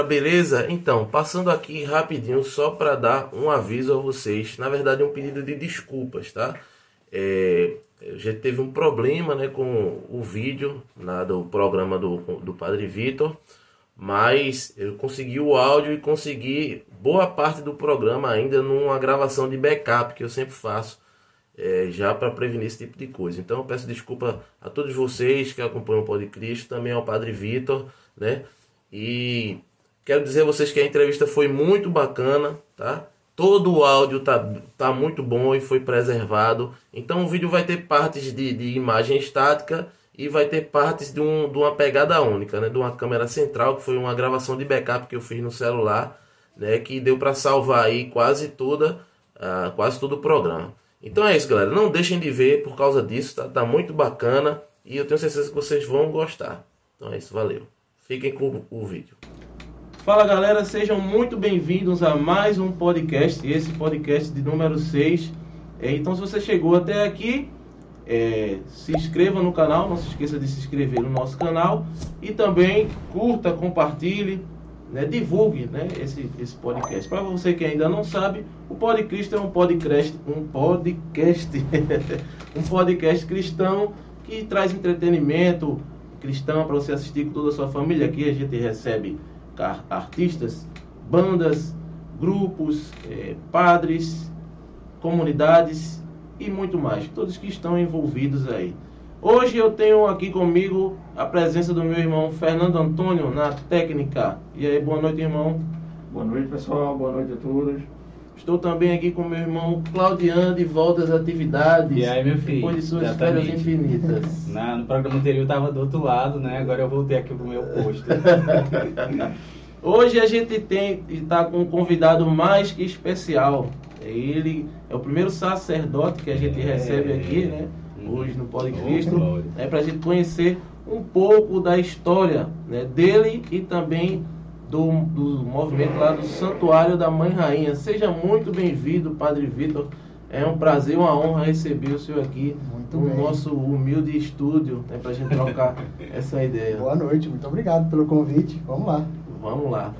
galera, beleza? Então, passando aqui rapidinho só para dar um aviso a vocês, na verdade um pedido de desculpas, tá? É, a gente teve um problema né, com o vídeo né, do programa do, do Padre Vitor, mas eu consegui o áudio e consegui boa parte do programa ainda numa gravação de backup que eu sempre faço, é, já para prevenir esse tipo de coisa. Então eu peço desculpa a todos vocês que acompanham o Pode Cristo, também ao Padre Vitor, né? E quero dizer a vocês que a entrevista foi muito bacana, tá? Todo o áudio tá, tá muito bom e foi preservado. Então o vídeo vai ter partes de, de imagem estática e vai ter partes de, um, de uma pegada única, né? De uma câmera central, que foi uma gravação de backup que eu fiz no celular, né? Que deu para salvar aí quase toda, uh, quase todo o programa. Então é isso, galera. Não deixem de ver por causa disso, tá, tá muito bacana e eu tenho certeza que vocês vão gostar. Então é isso, valeu. Fiquem com o vídeo. Fala galera, sejam muito bem-vindos a mais um podcast, esse podcast de número 6. É, então, se você chegou até aqui, é, se inscreva no canal, não se esqueça de se inscrever no nosso canal e também curta, compartilhe, né, divulgue né, esse, esse podcast. Para você que ainda não sabe, o Podcast é um podcast, um podcast, um podcast cristão que traz entretenimento, cristã para você assistir com toda a sua família. Aqui a gente recebe artistas, bandas, grupos, é, padres, comunidades e muito mais. Todos que estão envolvidos aí. Hoje eu tenho aqui comigo a presença do meu irmão Fernando Antônio na técnica. E aí, boa noite, irmão. Boa noite, pessoal. Boa noite a todos. Estou também aqui com meu irmão Claudiano de volta às atividades. E aí, meu filho? Depois de suas férias infinitas. Na, no programa anterior estava do outro lado, né? Agora eu voltei aqui pro meu posto. Hoje a gente tem está com um convidado mais que especial. Ele é o primeiro sacerdote que a gente recebe aqui, né? Hoje no Pode Cristo. É para a gente conhecer um pouco da história né, dele e também do, do movimento lá do Santuário da Mãe Rainha. Seja muito bem-vindo, Padre Vitor. É um prazer, uma honra receber o senhor aqui muito no bem. nosso humilde estúdio, né, para a gente trocar essa ideia. Boa noite, muito obrigado pelo convite. Vamos lá. Vamos lá.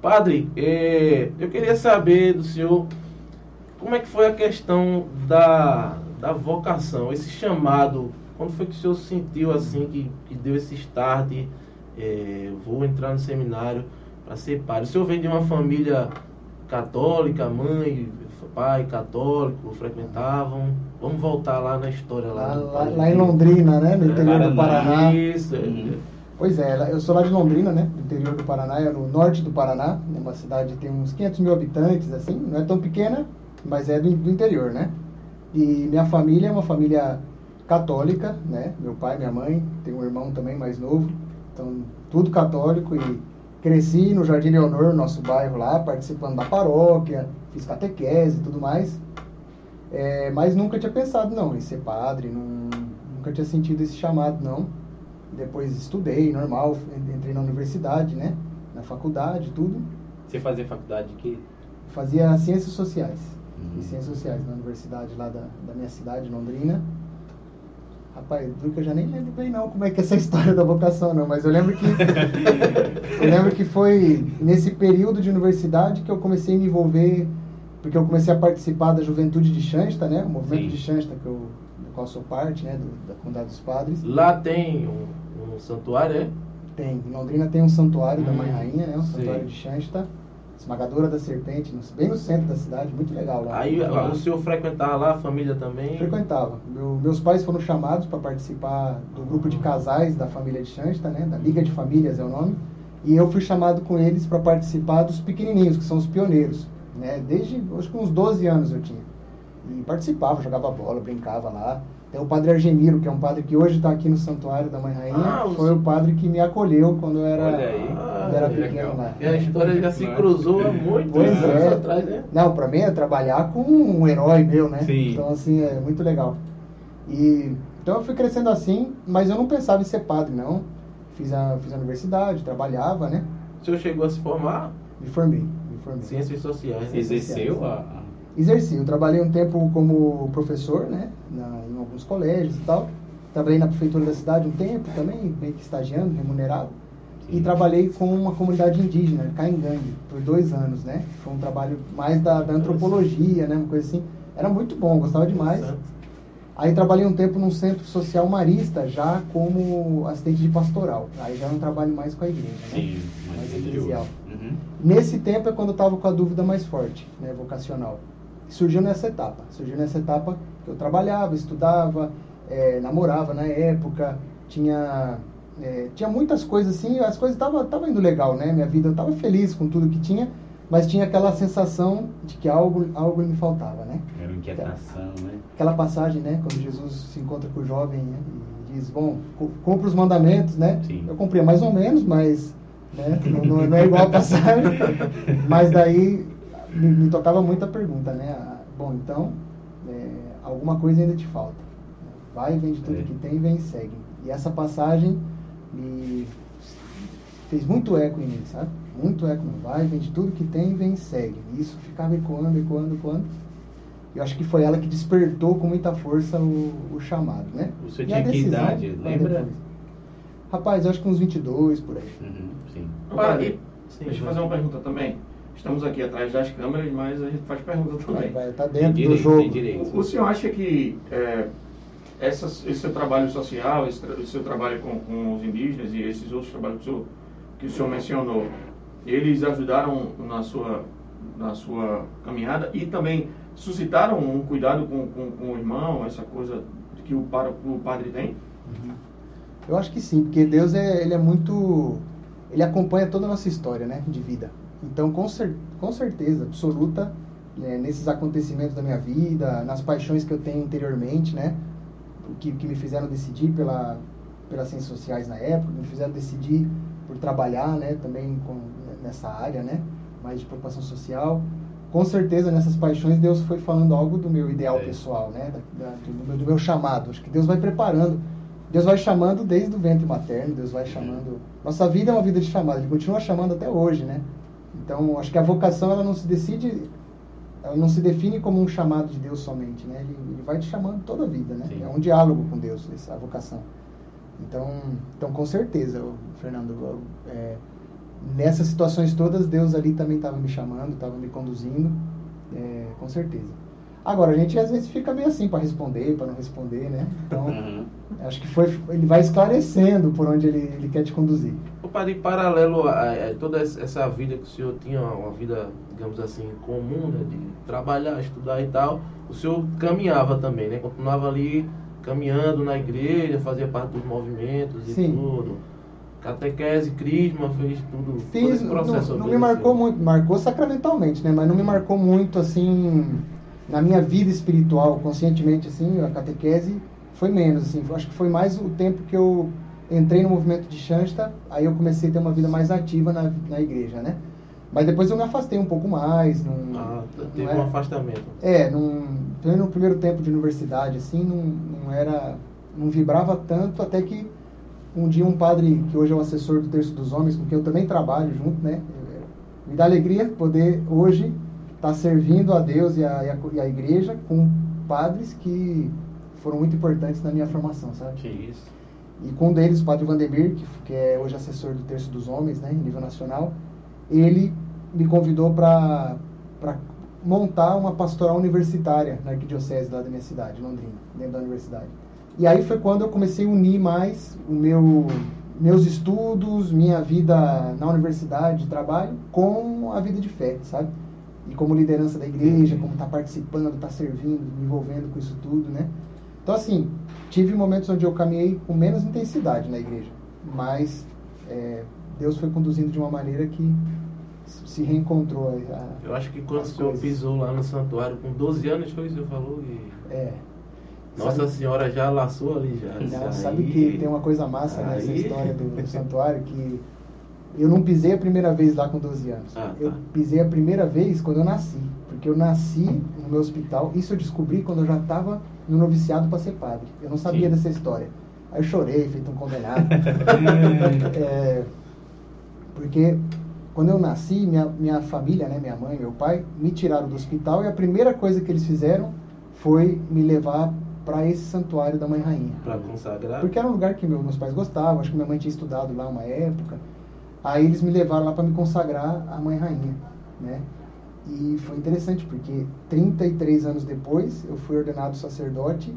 Padre, é, eu queria saber do senhor como é que foi a questão da, da vocação, esse chamado. Quando foi que o senhor sentiu assim, que, que deu esse start? É, vou entrar no seminário para ser padre. O senhor vem de uma família católica, mãe, pai católico, frequentavam. Vamos voltar lá na história lá. Lá, lá, lá em Londrina, né? No interior é, do Paraná. Isso. Uhum. Pois é, eu sou lá de Londrina, né? No interior do Paraná, é no norte do Paraná. Uma cidade que tem uns 500 mil habitantes, assim. Não é tão pequena, mas é do, do interior, né? E minha família é uma família católica, né? Meu pai, minha mãe, tem um irmão também mais novo. Então, tudo católico e Cresci no Jardim Leonor, nosso bairro lá, participando da paróquia, fiz catequese e tudo mais. É, mas nunca tinha pensado, não, em ser padre, não, nunca tinha sentido esse chamado, não. Depois estudei, normal, entrei na universidade, né? Na faculdade, tudo. Você fazia faculdade de quê? Fazia Ciências Sociais. Uhum. Ciências Sociais na universidade lá da, da minha cidade, Londrina. Rapaz, que eu já nem lembro bem não como é que é essa história da vocação não, mas eu lembro que eu lembro que foi nesse período de universidade que eu comecei a me envolver, porque eu comecei a participar da Juventude de Xansta, né? O movimento Sim. de Xansta que eu do qual sou parte, né, do, da comunidade dos padres. Lá tem um santuário, é? Tem, em Londrina tem um santuário hum, da Mãe Rainha, né? Um santuário de Xansta. Esmagadora da Serpente, bem no centro da cidade, muito legal lá. Aí o senhor frequentava lá, a família também? Frequentava. Meu, meus pais foram chamados para participar do grupo de casais da família de Xansta, né? Da Liga de Famílias é o nome. E eu fui chamado com eles para participar dos pequenininhos, que são os pioneiros. Né? Desde, acho que uns 12 anos eu tinha. E participava, jogava bola, brincava lá. Tem o padre Argemiro, que é um padre que hoje está aqui no Santuário da Mãe Rainha. Ah, foi o padre que me acolheu quando eu era, quando era pequeno lá. E a história já se cruzou há muito pois anos é. atrás, né? Não, para mim é trabalhar com um herói meu, né? Sim. Então, assim, é muito legal. E, então eu fui crescendo assim, mas eu não pensava em ser padre, não. Fiz a, fiz a universidade, trabalhava, né? O senhor chegou a se formar? Me formei, me formei. Ciências sociais. Né? Exerceu a... Exerci. Eu trabalhei um tempo como professor, né? Na, alguns colégios e tal. Trabalhei na prefeitura da cidade um tempo também, meio que estagiando, remunerado. E trabalhei com uma comunidade indígena, Caingangue, por dois anos, né? Foi um trabalho mais da, da antropologia, né? Uma coisa assim. Era muito bom, gostava demais. Aí trabalhei um tempo num centro social marista, já como assistente de pastoral. Aí já é um trabalho mais com a igreja, né? Sim, mais mais eclesial. Uhum. Nesse tempo é quando eu estava com a dúvida mais forte, né, vocacional. Surgiu nessa etapa. Surgiu nessa etapa que eu trabalhava, estudava, eh, namorava na época, tinha eh, tinha muitas coisas assim, as coisas estavam tava indo legal, né? Minha vida eu estava feliz com tudo que tinha, mas tinha aquela sensação de que algo algo me faltava, né? Era uma inquietação, né? Aquela passagem, né, quando Jesus se encontra com o jovem né, e diz, bom, cu- cumpra os mandamentos, né? Sim. Eu cumpria mais ou menos, mas né, não- não é igual a passagem. mas daí me, me tocava muito a pergunta, né? ah, Bom, então, é, alguma coisa ainda te falta. Vai, vende tudo É. que tem, vem e segue. E essa passagem me fez muito eco em mim, sabe? Muito eco. no Vai, vende tudo que tem, vem e segue. E isso ficava ecoando, ecoando, ecoando. Eu acho que foi ela que despertou com muita força o, o chamado, né? Você E tinha que idade, lembra? Rapaz, eu acho que uns 22 por aí. Uhum, sim. Agora, e, Sim, deixa eu fazer uma pergunta também. Estamos aqui atrás das câmeras, mas a gente faz pergunta também. vai Tem dentro do direito, jogo. tem direito. O, o senhor acha que é, essa, esse seu trabalho social, esse, tra- seu trabalho com, com os indígenas e esses outros trabalhos que o senhor, que o senhor mencionou, eles ajudaram na sua, na sua caminhada e também suscitaram um cuidado com, com, com o irmão, essa coisa que o, para, o padre tem? Eu acho que sim, porque Deus é, ele é muito. Ele acompanha toda a nossa história, né? De vida. Então, com, cer com certeza absoluta, né, nesses acontecimentos da minha vida, nas paixões que eu tenho interiormente, né? O que, que me fizeram decidir pela, pelas ciências sociais na época, me fizeram decidir por trabalhar, né? Também com, nessa área, né? Mais de preocupação social. Com certeza, nessas paixões, Deus foi falando algo do meu ideal É. pessoal, né? Da- da- do, meu, do meu chamado. Acho que Deus vai preparando. Deus vai chamando desde o ventre materno, Deus vai chamando. Nossa vida é uma vida de chamado, Ele continua chamando até hoje, né? Então, acho que a vocação ela não se decide, ela não se define como um chamado de Deus somente, né? Ele, ele vai te chamando toda a vida, né? Sim. É um diálogo com Deus, essa vocação. Então, então com certeza, Fernando, é, nessas situações todas, Deus ali também estava me chamando, estava me conduzindo, é, com certeza. Agora, a gente às vezes fica meio assim para responder, para não responder, né? Então, Uhum. acho que foi, ele vai esclarecendo por onde ele, ele quer te conduzir. Padre, em paralelo a, a toda essa vida que o senhor tinha, uma vida, digamos assim, comum, né, de trabalhar, estudar e tal, o senhor caminhava também, né? Continuava ali caminhando na igreja, fazia parte dos movimentos e Sim. tudo. Catequese, crisma, fez tudo. Fiz, esse não, processo não me aconteceu. marcou muito, marcou sacramentalmente, né? Mas não me marcou muito assim na minha vida espiritual, conscientemente assim, a catequese foi menos assim. Acho que foi mais o tempo que eu entrei no movimento de Shansta, aí eu comecei a ter uma vida mais ativa na, na igreja, né? Mas depois eu me afastei um pouco mais, não, Ah, teve era- um afastamento. é, num, no primeiro tempo de universidade, assim, não, não era, não vibrava tanto, até que um dia um padre, que hoje é o assessor do Terço dos Homens, com quem eu também trabalho junto, né, é, me dá alegria poder hoje estar servindo a Deus e a, e a, e a igreja com padres que foram muito importantes na minha formação, sabe? Que isso. E com um deles, o padre Vandemir, que, que é hoje assessor do Terço dos Homens, né, em nível nacional, ele me convidou para montar uma pastoral universitária na arquidiocese lá da minha cidade, Londrina, dentro da universidade. E aí foi quando eu comecei a unir mais o meu meus estudos, minha vida na universidade, de trabalho, com a vida de fé, sabe? E como liderança da igreja, como estar participando, estar servindo, me envolvendo com isso tudo, né? Então, assim, tive momentos onde eu caminhei com menos intensidade na igreja, mas é, Deus foi conduzindo de uma maneira que se reencontrou. A, Eu acho que quando o senhor coisas. pisou lá no santuário com 12 anos, foi isso que o senhor falou? E... É. Nossa Sabe- Senhora já laçou ali já. Não, Isso sabe aí- que tem uma coisa massa nessa Aí- história do, do santuário que eu não pisei a primeira vez lá com 12 anos. Ah, tá. Eu pisei a primeira vez quando eu nasci. Porque eu nasci no meu hospital. Isso eu descobri quando eu já estava no noviciado para ser padre. Eu não sabia Sim. dessa história. Aí eu chorei, feito um condenado. É, porque quando eu nasci, minha, minha família, né, minha mãe, meu pai, me tiraram do hospital e a primeira coisa que eles fizeram foi me levar para esse santuário da Mãe Rainha. Pra consagrar. Porque era um lugar que meu- meus pais gostavam, acho que minha mãe tinha estudado lá uma época. Aí eles me levaram lá para me consagrar à Mãe Rainha, né? E foi interessante porque 33 anos depois eu fui ordenado sacerdote.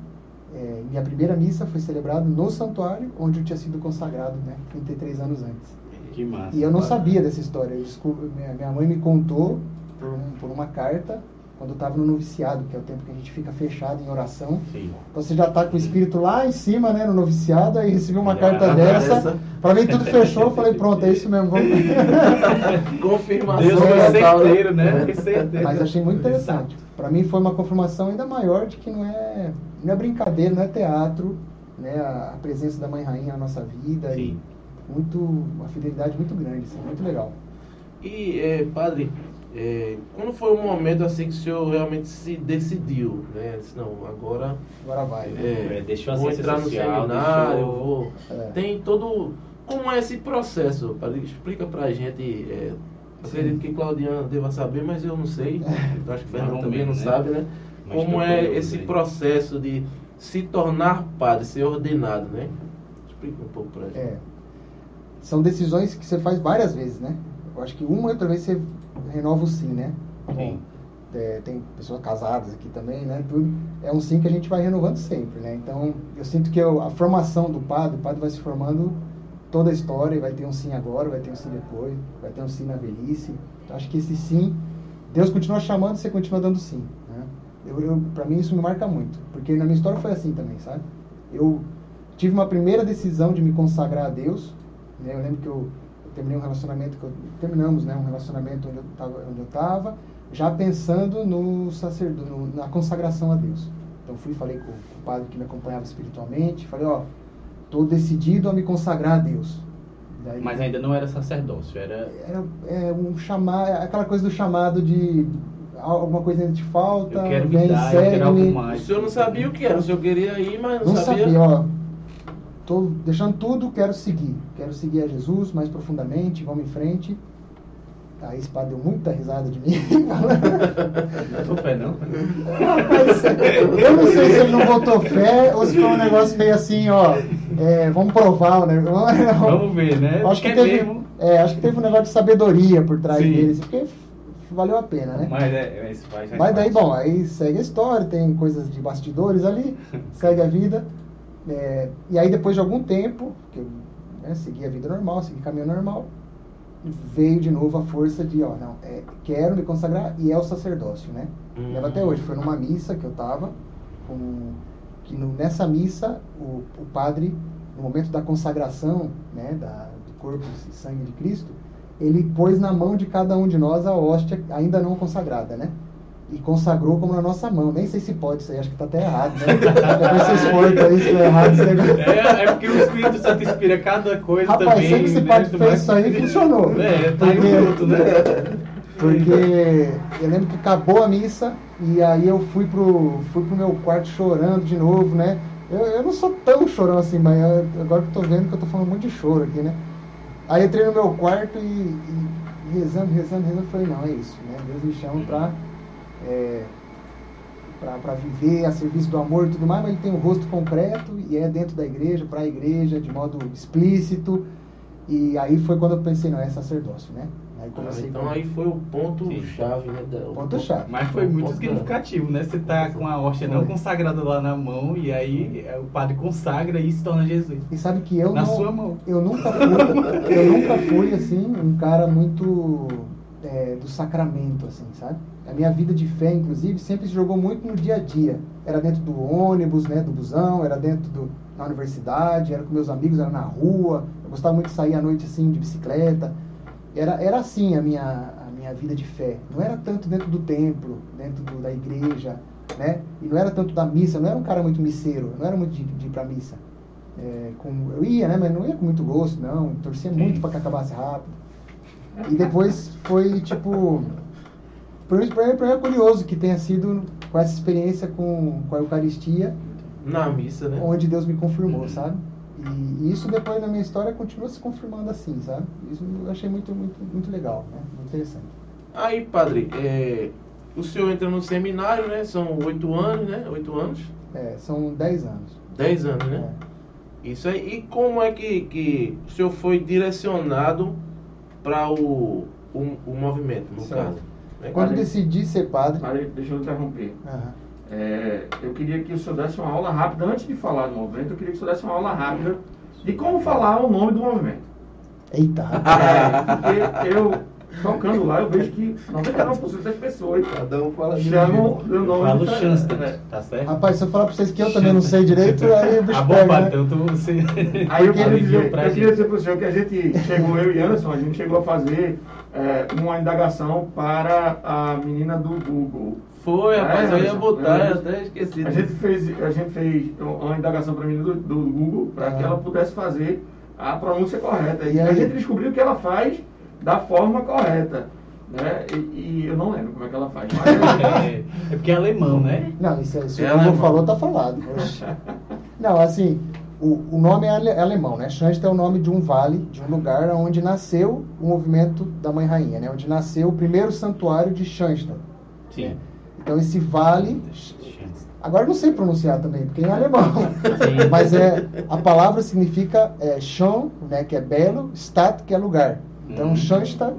É, minha primeira missa foi celebrada no santuário onde eu tinha sido consagrado, né? 33 anos antes. Que massa. E eu não sabia dessa história. Eu descobri- minha, minha mãe me contou por, um- por uma carta quando eu estava no noviciado, que é o tempo que a gente fica fechado em oração. Sim. Então você já está com o espírito lá em cima, né, no noviciado, aí recebeu uma Já. carta Dessa. Para mim tudo fechou, eu falei, pronto, é isso mesmo. Vamos... Confirmação Deus foi né? certeiro, né? Foi certeiro. Mas achei muito interessante. Para mim foi uma confirmação ainda maior de que não é, não é brincadeira, não é teatro, né, a, a presença da Mãe Rainha na nossa vida Sim. e muito uma fidelidade muito grande, assim, muito legal. E, é, padre, é, quando foi o momento assim que o senhor realmente se decidiu, né? Disse, não, agora Agora vai. né? é, É, deixou a vou entrar social, no seminário, deixou- vou... É. Tem todo... Como é esse processo? Explica pra gente. é, acredito que Claudiana deva saber, mas eu não sei. Eu acho que Fernando também não né? sabe, né? Mas Como é esse aí. processo de se tornar padre, ser ordenado, né? Explica um pouco pra gente. É. São decisões que você faz várias vezes, né? Eu acho que uma outra vez você renova o sim, né? Sim. é, tem pessoas casadas aqui também, né? Tudo. É um sim que a gente vai renovando sempre, né? Então, eu sinto que eu- a formação do padre, o padre vai se formando toda a história, vai ter um sim agora, vai ter um sim depois, vai ter um sim na velhice. Então, acho que esse sim, Deus continua chamando, você continua dando sim, né? Eu, eu, pra mim isso me marca muito, porque na minha história foi assim também, sabe? Eu tive uma primeira decisão de me consagrar a Deus, né? Eu lembro que eu terminei um relacionamento, que eu, terminamos, né? Um relacionamento onde eu estava, onde eu tava, já pensando no sacerdote, na consagração a Deus. Então fui, falei com, com o padre que me acompanhava espiritualmente, falei, ó, tô decidido a me consagrar a Deus. Daí- Mas ainda não era sacerdócio, era. era é, um chamar, aquela coisa do chamado de alguma coisa ainda te falta, Eu quero vem, me dar, eu quero algo segue-me. O mais. senhor não sabia o que era, o senhor queria ir, mas não, Não sabia, ó. Tô deixando tudo, quero seguir. Quero seguir a Jesus mais profundamente, vamos em frente. Aí esse padre deu muita risada de mim. Não tô fé, não? Rapaz, eu não sei se ele não botou fé ou se foi um negócio meio assim, ó. é, vamos provar o negócio. Vamos ver, né? Acho que, teve, é, acho que teve um negócio de sabedoria por trás Sim. dele, assim, porque valeu a pena, né? Mas é, isso faz. faz Mas daí, bom, aí segue a história, tem coisas de bastidores ali, segue a vida. É, e aí, depois de algum tempo, que eu né, segui a vida normal, segui caminho normal, veio de novo a força de, ó, não, é, quero me consagrar e é o sacerdócio, né? Hum. Leva até hoje. Foi numa missa que eu tava, com, que no- nessa missa, o, o padre, no momento da consagração, né, da, do corpo e sangue de Cristo, ele pôs na mão de cada um de nós a hóstia ainda não consagrada, né? E consagrou como na nossa mão. Nem sei se pode isso aí, acho que tá até errado, né? Depois vocês cortam aí se é errado negócio. É, é porque o Espírito Santo inspira cada coisa Rapaz, também. sei que esse né, fez isso aí funcionou. É, tá Porque- né? Porque eu lembro que acabou a missa e aí eu fui pro, fui pro meu quarto chorando de novo, né? Eu, eu não sou tão chorão assim, mas eu- agora que eu tô vendo que eu tô falando muito de choro aqui, né? Aí eu entrei no meu quarto e, e rezando, rezando, rezando, eu falei, não, é isso, né? Deus me chama pra, é, pra, pra viver a serviço do amor e tudo mais, mas ele tem um rosto concreto e é dentro da igreja, pra igreja, de modo explícito. E aí foi quando eu pensei, não, é sacerdócio, né? Aí Ah, comecei então com- aí foi o ponto Sim. chave, né? o Ponto-chave. Mas foi muito ponto- significativo, né? Você tá com a hóstia não consagrada lá na mão e aí é, o padre consagra e se torna Jesus. E sabe que eu Na não, sua mão. eu nunca fui, eu nunca fui assim um cara muito é, do sacramento, assim, sabe? A minha vida de fé, inclusive, sempre se jogou muito no dia a dia. Era dentro do ônibus, né, do busão, era dentro do na universidade, era com meus amigos, era na rua. Eu gostava muito de sair à noite assim de bicicleta. Era, era assim a minha, a minha vida de fé. Não era tanto dentro do templo, dentro do- da igreja, né? E não era tanto da missa. Não era um cara muito misseiro. Não era muito de, de ir pra missa. É, com, eu ia, né? Mas não ia com muito gosto, não. Torcia muito para que acabasse rápido. E depois foi tipo. Pra mim, pra mim, pra mim é curioso que tenha sido com essa experiência com, com a Eucaristia, Na missa, né? onde Deus me confirmou, sabe? E, isso depois na minha história continua se confirmando assim, sabe? Isso eu achei muito, muito, muito legal, né? Muito interessante. Aí, padre, é, o senhor entra no seminário, né? São oito anos, né? Oito anos? É, são 10 anos. Dez anos, né? É. Isso aí. E como é que, que o senhor foi direcionado para o, o, o movimento, no Certo. caso. né? Quando Padre- decidi ser padre. Padre, deixa eu interromper. Aham. É, eu queria que o senhor desse uma aula rápida, antes de falar do movimento, eu queria que o senhor desse uma aula rápida de como falar o nome do movimento. Eita. É, porque eu, tocando lá, eu vejo que 99% das pessoas Cada um fala de chamam o nome Fala o diferente. Chanston, É. tá certo? Rapaz, se eu falar pra vocês que eu também não sei direito, aí o bicho Ah, bom, pega, Padre, né? então tu, você... Aí eu queria, dizer, pra eu queria dizer para o senhor que a gente chegou, eu e Anderson, a gente chegou a fazer é, uma indagação para a menina do Google. Foi, rapaz, eu ia botar, é. eu até esqueci. A gente fez, a gente fez uma indagação para a menina do, do Google para que Ah. ela pudesse fazer a pronúncia correta. E E a gente descobriu que ela faz da forma correta. Né? E, e eu não lembro como é que ela faz. Mas É, é porque é alemão, né? Não, isso é, se o Ela Google é falou, tá falado. Não, assim, o, o nome é ale- é alemão, né? Schanst é o nome de um vale, de um lugar onde nasceu o movimento da Mãe Rainha, né? Onde nasceu o primeiro santuário de Schanstatt. Sim. Então esse vale, agora eu não sei pronunciar também, porque é em alemão. Sim. Mas é a palavra significa é, Schön, né, que é belo, Stadt, que é lugar. Então Hum,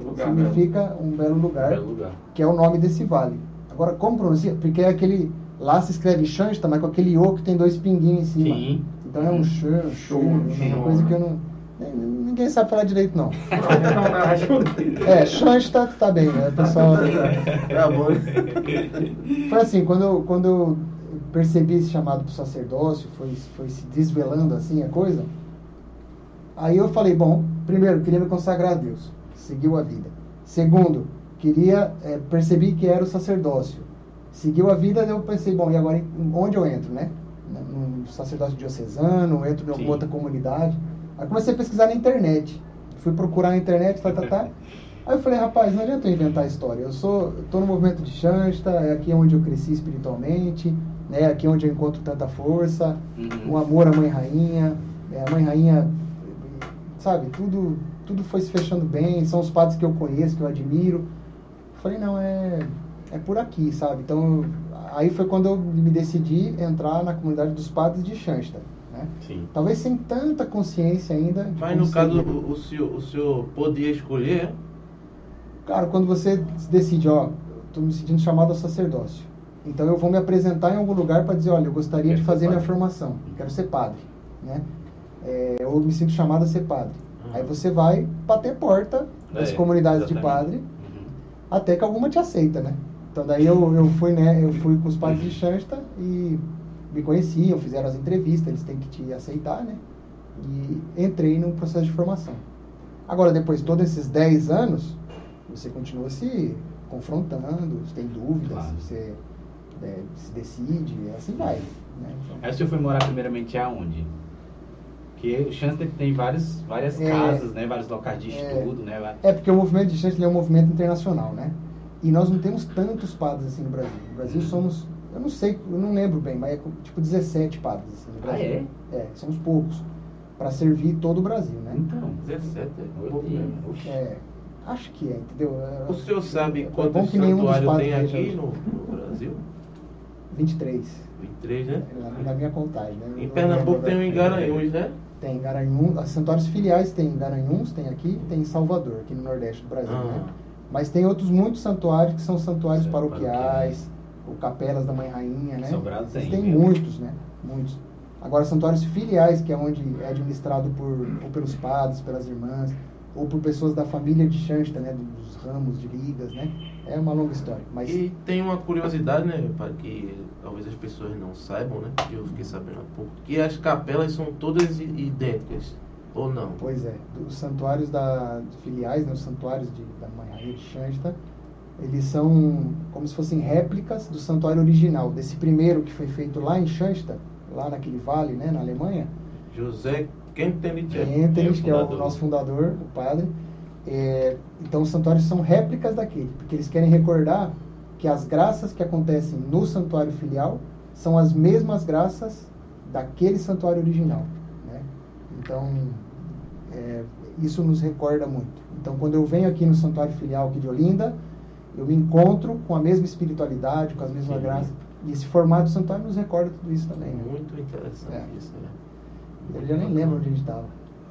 lugar significa um belo lugar Belo lugar. que é o nome desse vale. Agora, como pronuncia? Porque é aquele. Lá se escreve Xansta, mas com aquele O que tem dois pinguinhos em cima. Sim. Então é um Xan, Xan, Sim. uma coisa que eu não. Ninguém sabe falar direito, não. É, Xansta tá bem, né? O pessoal. Tá bom. Foi assim, quando eu, quando eu percebi esse chamado pro sacerdócio, foi, foi se desvelando assim a coisa. Aí eu falei, bom, primeiro, queria me consagrar a Deus. Seguiu a vida. Segundo, queria, eh, percebi que era o sacerdócio. Seguiu a vida, eu pensei, bom, e agora onde eu entro, né? No sacerdócio diocesano, entro em alguma Sim. outra comunidade. Aí comecei a pesquisar na internet. Fui procurar na internet, tá, tá, tá. Aí eu falei, rapaz, não adianta eu inventar a história. Eu sou, estou no movimento de Xansta, é aqui onde eu cresci espiritualmente, né? É aqui onde eu encontro tanta força, Uhum. o amor à mãe rainha, é, a mãe rainha, sabe, tudo, tudo foi se fechando bem, são os padres que eu conheço, que eu admiro. Eu falei, não, é, é por aqui, sabe? Então, aí foi quando eu me decidi entrar na comunidade dos padres de Xansta, né? Sim. Talvez sem tanta consciência ainda. Mas no caso, o, o, senhor, o senhor podia escolher. Cara, quando você decide, ó, estou me sentindo chamado ao sacerdócio. Então eu vou me apresentar em algum lugar para dizer, olha, eu gostaria de fazer minha formação, quero ser padre, né? É, eu me sinto chamado a ser padre. Uhum. Aí você vai bater porta das É, comunidades de exatamente. padre, Uhum. até que alguma te aceita, né? Então daí eu, eu fui, né, eu fui com os padres de Xansta e me conheciam, fizeram as entrevistas, eles têm que te aceitar, né? E entrei num processo de formação. Agora, depois de todos esses 10 anos, você continua se confrontando, você tem dúvidas, Claro. você é, se decide, e assim vai. Né? Então, Aí senhor foi morar primeiramente aonde? Porque o Chance tem vários, várias É. casas, né? Vários locais de É. estudo, né? Vai- É porque o movimento de ele é um movimento internacional, né? E nós não temos tantos padres assim no Brasil. No Brasil Uhum. somos, eu não sei, eu não lembro bem, mas é tipo 17 padres assim no Ah, Brasil. é? somos poucos para servir todo o Brasil, né? Então, 17 é Meu pouco mesmo. É, acho que é, entendeu? É, O senhor sabe é quantos santuários tem aqui no, no Brasil? 23, 23, né? na, na minha contagem, né? Em Pernambuco tem um agora. em Garanhuns, né? Tem Garanhuns, as santuários filiais tem em Garanhuns, tem aqui, tem em Salvador, aqui no Nordeste do Brasil, Ah. né? Mas tem outros muitos santuários que são santuários paroquiais, ou capelas da Mãe Rainha, né? Sobrado tem, têm viu? muitos, né? Muitos. Agora, santuários filiais, que é onde é administrado por, ou pelos padres, pelas irmãs, ou por pessoas da família de Xansta, né? Dos ramos de ligas, né? É uma longa história. Mas E tem uma curiosidade, né, para que talvez as pessoas não saibam, né? Que eu fiquei sabendo há pouco. Que as capelas são todas idênticas, ou não? Pois é, os santuários da, filiais, né, os santuários de, da Mãe Rainha de Xansta, eles são como se fossem réplicas do santuário original, desse primeiro que foi feito lá em Xansta, lá naquele vale, né, na Alemanha. José Kentenich. Entenis, que é o nosso fundador, o padre. É, então, os santuários são réplicas daquele, porque eles querem recordar que as graças que acontecem no santuário filial são as mesmas graças daquele santuário original. Né? Então, é, isso nos recorda muito. Então, quando eu venho aqui no santuário filial aqui de Olinda, eu me encontro com a mesma espiritualidade, com as mesmas Sim. graças. E esse formato do santuário nos recorda tudo isso também. Né? Muito interessante É. isso, né? Eu já nem lembro onde a gente estava.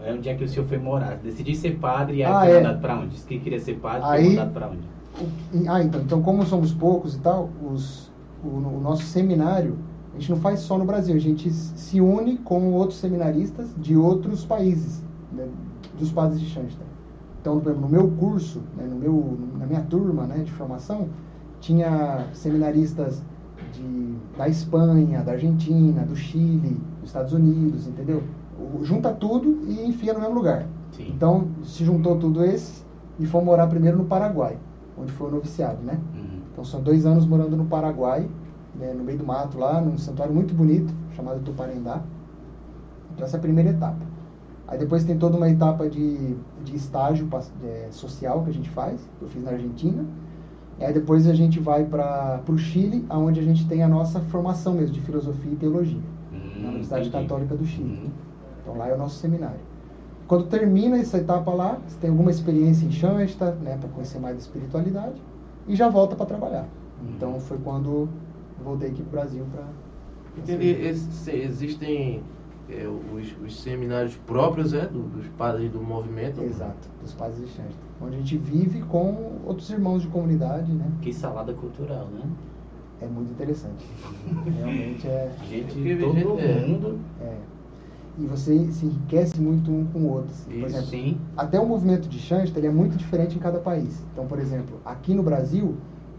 É onde é que o senhor foi morar? Decidi ser padre e aí Ah, foi é. mandado pra onde? Disse que queria ser padre, Aí- foi mandado pra onde? O- Ah, então, então como somos poucos e tal, os, o, o nosso seminário, a gente não faz só no Brasil, a gente se une com outros seminaristas de outros países, né, dos padres de Xanxta. Então, por exemplo, no meu curso, né, no meu, na minha turma né, de formação, tinha seminaristas de, da Espanha, da Argentina, do Chile, dos Estados Unidos, entendeu? Junta tudo e enfia no mesmo lugar. Sim. Então, se juntou tudo esse e fomos morar primeiro no Paraguai, onde foi o noviciado, né? Uhum. Então, são dois anos morando no Paraguai, né, no meio do mato lá, num santuário muito bonito, chamado Tuparendá. Então, essa é a primeira etapa. Aí depois tem toda uma etapa de, de estágio é, social que a gente faz, que eu fiz na Argentina. E aí depois a gente vai para o Chile, onde a gente tem a nossa formação mesmo de filosofia e teologia, Hum, na Universidade entendi. Católica do Chile. Uhum. Então lá é o nosso seminário. Quando termina essa etapa lá, você tem alguma experiência em Xansta, né, para conhecer mais da espiritualidade, e já volta para trabalhar. Então foi quando eu voltei aqui para o Brasil para. Existem é, os, os seminários próprios é, do- dos padres do movimento. Exato, dos padres de Xansta. Onde a gente vive com outros irmãos de comunidade, né? Que salada cultural, né? É muito interessante. Realmente é. Gente todo gente- é. mundo. é. E você se enriquece muito um com o outro. assim. Por Isso, exemplo, Sim. até o movimento de Xansta ele é muito diferente em cada país. Então, por exemplo, aqui no Brasil,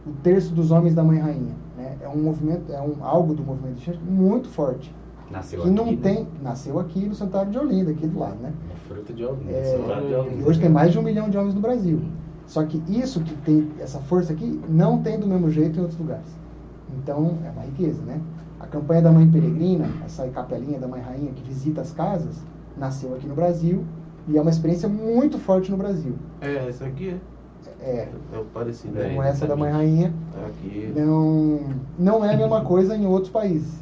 o terço dos homens da mãe rainha, né, é um movimento, é um algo do movimento de Xansta muito forte, Nasceu que aqui. não né? tem, nasceu aqui no Santuário de Olinda, aqui do lado, né? É fruto de Olinda. É, de E Olinda. hoje tem mais de um milhão de homens no Brasil. Só que isso que tem essa força aqui não tem do mesmo jeito em outros lugares. Então é uma riqueza, né? A campanha da Mãe Peregrina, essa capelinha da Mãe Rainha que visita as casas, nasceu aqui no Brasil e é uma experiência muito forte no Brasil. É, essa aqui é. É, É o parecido. É, como essa da Mãe Rainha, Aqui. não, não é a mesma coisa em outros países.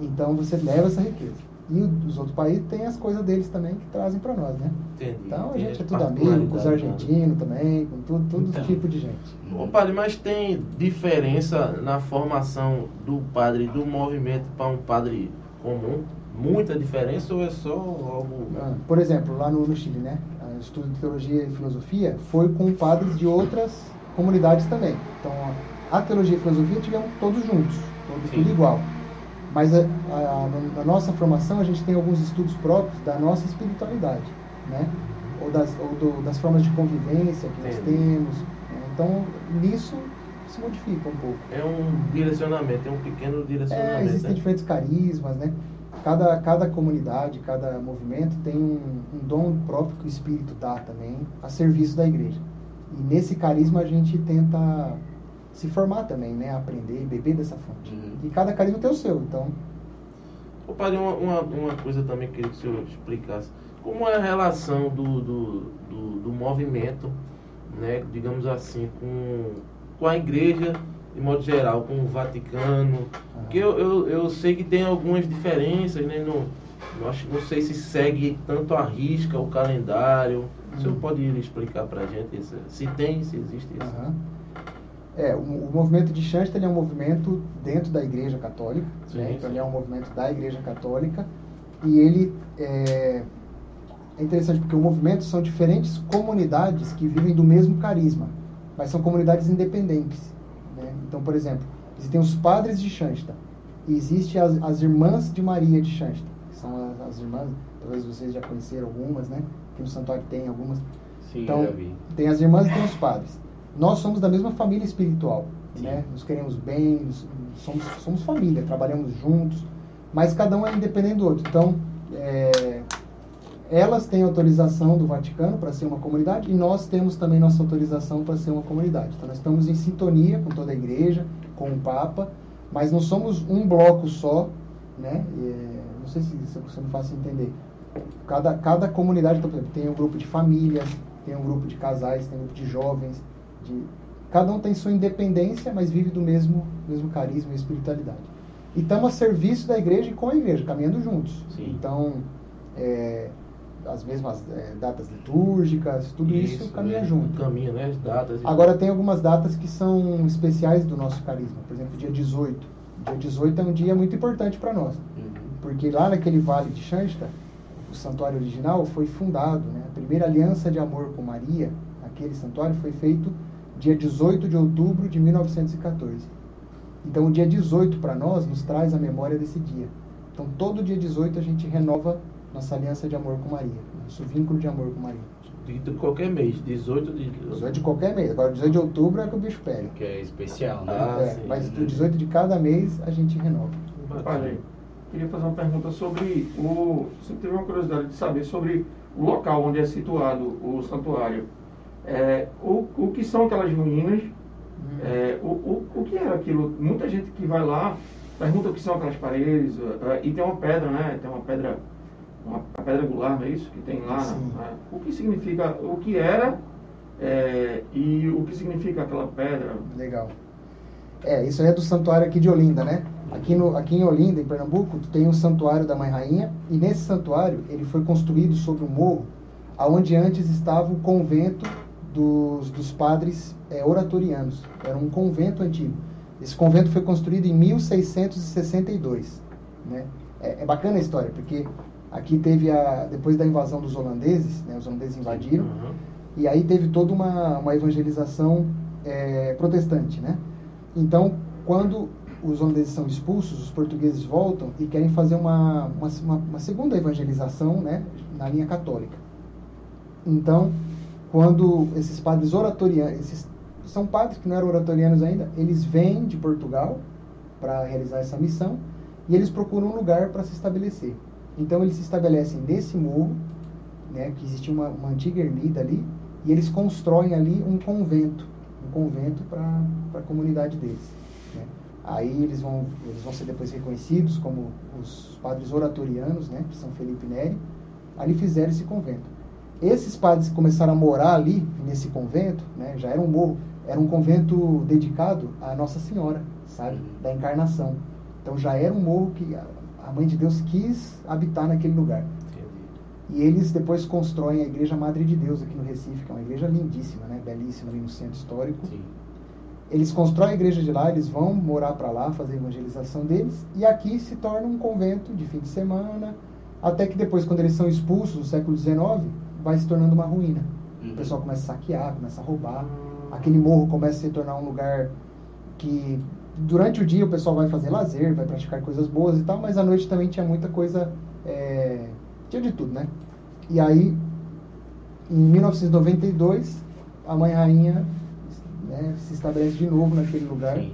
Então você leva essa riqueza. E os outros países têm as coisas deles também que trazem para nós, né? Entendi. Então a gente é tudo amigo, com os né? argentinos também, com tudo, todo Então. tipo de gente. Ô padre, mas tem diferença na formação do padre do movimento para um padre comum? Muita diferença ou é só algo. Ah, Por exemplo, lá no, no Chile, né? O estudo de teologia e filosofia foi com padres de outras comunidades também. Então, a, a teologia e filosofia tivemos todos juntos, todo, Sim. tudo igual. Mas a, a- na- nossa formação a gente tem alguns estudos próprios da nossa espiritualidade, né? Ou das, ou do- das formas de convivência que nós temos. né? Então, nisso se modifica um pouco. É um direcionamento, é um pequeno É, direcionamento. existem né? diferentes carismas, né? Cada, cada comunidade, cada movimento tem um, um dom próprio que o Espírito dá também a serviço da igreja. E nesse carisma a gente tenta se formar também, né? Aprender e beber dessa fonte. Uhum. E cada carisma tem o seu, então... Ô padre, uma, uma, uma coisa também que o senhor explicasse. Como é a relação do, do, do, do movimento, né, digamos assim, com, com a igreja, de modo geral, com o Vaticano? Porque eu, eu, eu sei que tem algumas diferenças, né? Não, não, acho, não sei se segue tanto a risca o calendário. O senhor Hum. pode explicar pra gente isso? se tem, se existe isso? Aham. É, o, o movimento de Shansta ele é um movimento dentro da Igreja Católica, Sim, né? sim. então ele é um movimento da Igreja Católica e ele é, é interessante porque o movimento são diferentes comunidades que vivem do mesmo carisma, mas são comunidades independentes. né? Então, por exemplo, existem os padres de Shansta e existem as, as irmãs de Maria de Shansta, que são as, as irmãs, talvez vocês já conheceram algumas, né? Que no santuário tem algumas Sim, então, tem as irmãs e tem os padres. Nós somos da mesma família espiritual, Sim. né? Nos queremos bem, nos- somos, somos família, trabalhamos juntos, mas cada um é independente do outro. Então, é, elas têm autorização do Vaticano para ser uma comunidade e nós temos também nossa autorização para ser uma comunidade. Então, nós estamos em sintonia com toda a igreja, com o Papa, mas não somos um bloco só, né? É, não sei se isso você me faça entender. Cada, cada comunidade, então, por exemplo, tem um grupo de famílias, tem um grupo de casais, tem um grupo de jovens, de, cada um tem sua independência, mas vive do mesmo, mesmo carisma e espiritualidade. E estamos a serviço da igreja e com a igreja, caminhando juntos. Sim. Então, é, as mesmas é, datas litúrgicas, tudo isso, caminha né? junto. Caminha, né? As datas. Agora tem algumas datas que são especiais do nosso carisma. Por exemplo, dia 18. Dia 18 é um dia muito importante para nós. Uhum. Porque lá naquele vale de Xansta, o santuário original foi fundado, né? A primeira aliança de amor com Maria, aquele santuário, foi feito dia 18 de outubro de 1914. Então, o dia 18 para nós nos traz a memória desse dia. Então, todo dia 18 a gente renova nossa aliança de amor com Maria, nosso vínculo de amor com Maria. De, de qualquer mês, 18 de. 18 de qualquer mês. Agora, 18 de outubro é que o bicho pega. Que é especial, né? Ah, É, sim. mas do 18 de cada mês a gente renova. Olha, queria fazer uma pergunta sobre o. Você teve uma curiosidade de saber sobre o local onde é situado o santuário. É, o, o que são aquelas ruínas? É, o, o, o que era aquilo? Muita gente que vai lá pergunta o que são aquelas paredes. é, e tem uma pedra, né? Tem uma pedra, uma, a pedra angular, não é isso? Que tem lá. Né? O que significa, o que era é, e o que significa aquela pedra? Legal. É, isso aí é do santuário aqui de Olinda, né? Aqui, no, aqui em Olinda, em Pernambuco, tem o santuário da Mãe Rainha, e nesse santuário ele foi construído sobre um morro, aonde antes estava o convento dos, dos padres é, oratorianos. Era um convento antigo. Esse convento foi construído em 1662. Né? É, é bacana a história, porque aqui teve a. Depois da invasão dos holandeses, né, os holandeses invadiram, Uhum. e aí teve toda uma, uma evangelização é, protestante, né? Então, quando os holandeses são expulsos, os portugueses voltam e querem fazer uma, uma, uma- uma segunda evangelização, né? Na linha católica. Então, quando esses padres oratorianos, esses são padres que não eram oratorianos ainda, eles vêm de Portugal para realizar essa missão e eles procuram um lugar para se estabelecer. Então, eles se estabelecem nesse morro, né, que existia uma, uma antiga ermida ali, e eles constroem ali um convento, um convento para a comunidade deles. né. Aí eles vão, eles vão ser depois reconhecidos como os padres oratorianos, né, de São Felipe Neri. Ali fizeram esse convento. Esses padres que começaram a morar ali, nesse convento, né, já era um morro, era um convento dedicado à Nossa Senhora, sabe, da Encarnação. Então já era um morro que a- Mãe de Deus quis habitar naquele lugar. E eles depois constroem a Igreja Madre de Deus aqui no Recife, que é uma igreja lindíssima, né? belíssima ali no centro histórico. Sim. Eles constroem a igreja de lá, eles vão morar para lá, fazer a evangelização deles, e aqui se torna um convento de fim de semana, até que depois, quando eles são expulsos no século XIX, vai se tornando uma ruína. Uhum. O pessoal começa a saquear, começa a roubar. Aquele morro começa a se tornar um lugar que durante o dia o pessoal vai fazer lazer, vai praticar coisas boas e tal, mas à noite também tinha muita coisa. é, tinha de tudo, né? E aí, em 1992, a Mãe Rainha né, se estabelece de novo naquele lugar, Sim.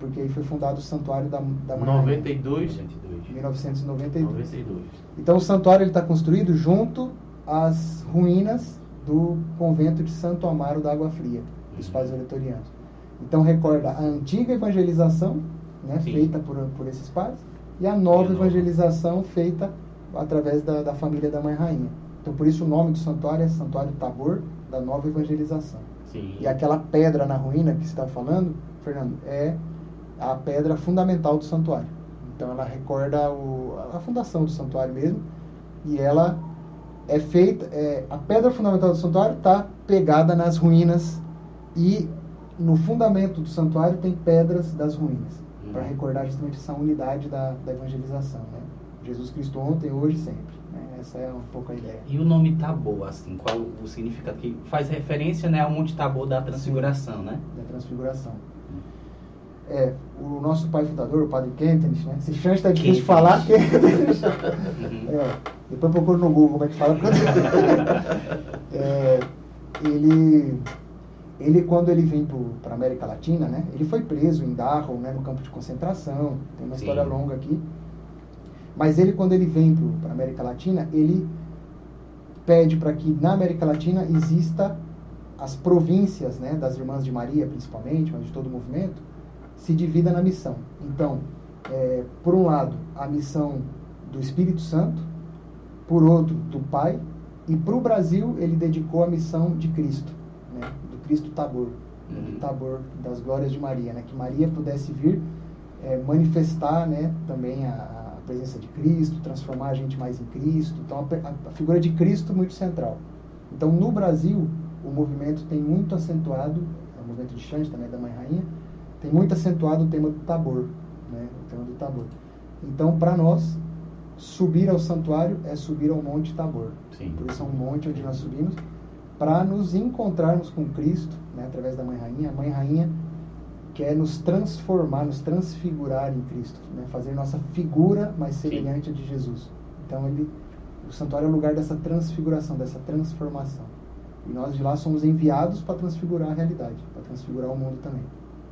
porque aí foi fundado o Santuário da, da Mãe Rainha. 92. 22. Em 1992. 92. Então o santuário está construído junto às ruínas do convento de Santo Amaro da Água Fria, dos Uhum. pais oratorianos. Então recorda a antiga evangelização, né, Sim. feita por, por esses e a nova E a nova. evangelização feita através da, da família da Mãe Rainha. Então por isso o nome do santuário é Santuário Tabor da Nova Evangelização. Sim. E aquela pedra na ruína que você está falando, Fernando, é a pedra fundamental do santuário. Então ela recorda o- a fundação do santuário mesmo. E ela é feita. é, a pedra fundamental do santuário está pegada nas ruínas. E no fundamento do santuário tem pedras das ruínas. Hum. Para recordar justamente essa unidade da, da evangelização. Né? Jesus Cristo ontem, hoje sempre. né? Essa é um pouco a ideia. E o nome Tabor, assim, qual o significado que faz referência, né, ao Monte Tabor da Transfiguração, né? da transfiguração. É, o nosso pai fundador, o padre Kentenich, né? Esse chance está difícil de falar. Kentenich. Uhum. É, depois procura no Google como é que fala. É, ele, ele, quando ele vem para a América Latina, né? Ele foi preso em Dachau, né? no campo de concentração. Tem uma Sim. história longa aqui. Mas ele, quando ele vem para a América Latina, ele pede para que na América Latina exista as províncias, né, das Irmãs de Maria, principalmente, mas de todo o movimento, se divida na missão. Então, é, por um lado, a missão do Espírito Santo, por outro, do Pai, e para o Brasil ele dedicou a missão de Cristo, né, do Cristo Tabor, Uhum. do Tabor das Glórias de Maria, né, que Maria pudesse vir é, manifestar, né, também a, a presença de Cristo, transformar a gente mais em Cristo. Então, a, a- figura de Cristo muito central. Então, no Brasil, o movimento tem muito acentuado, é o movimento de Xande também da Mãe Rainha, tem muito acentuado o tema do Tabor, né, o tema do Tabor. Então, para nós, subir ao santuário é subir ao Monte Tabor. Sim. Por isso é um monte onde nós subimos para nos encontrarmos com Cristo, né, através da Mãe Rainha. A Mãe Rainha quer nos transformar, nos transfigurar em Cristo, né, fazer nossa figura mais semelhante a de Jesus. Então ele, o santuário é o lugar dessa transfiguração, dessa transformação. E nós de lá somos enviados para transfigurar a realidade, para transfigurar o mundo também.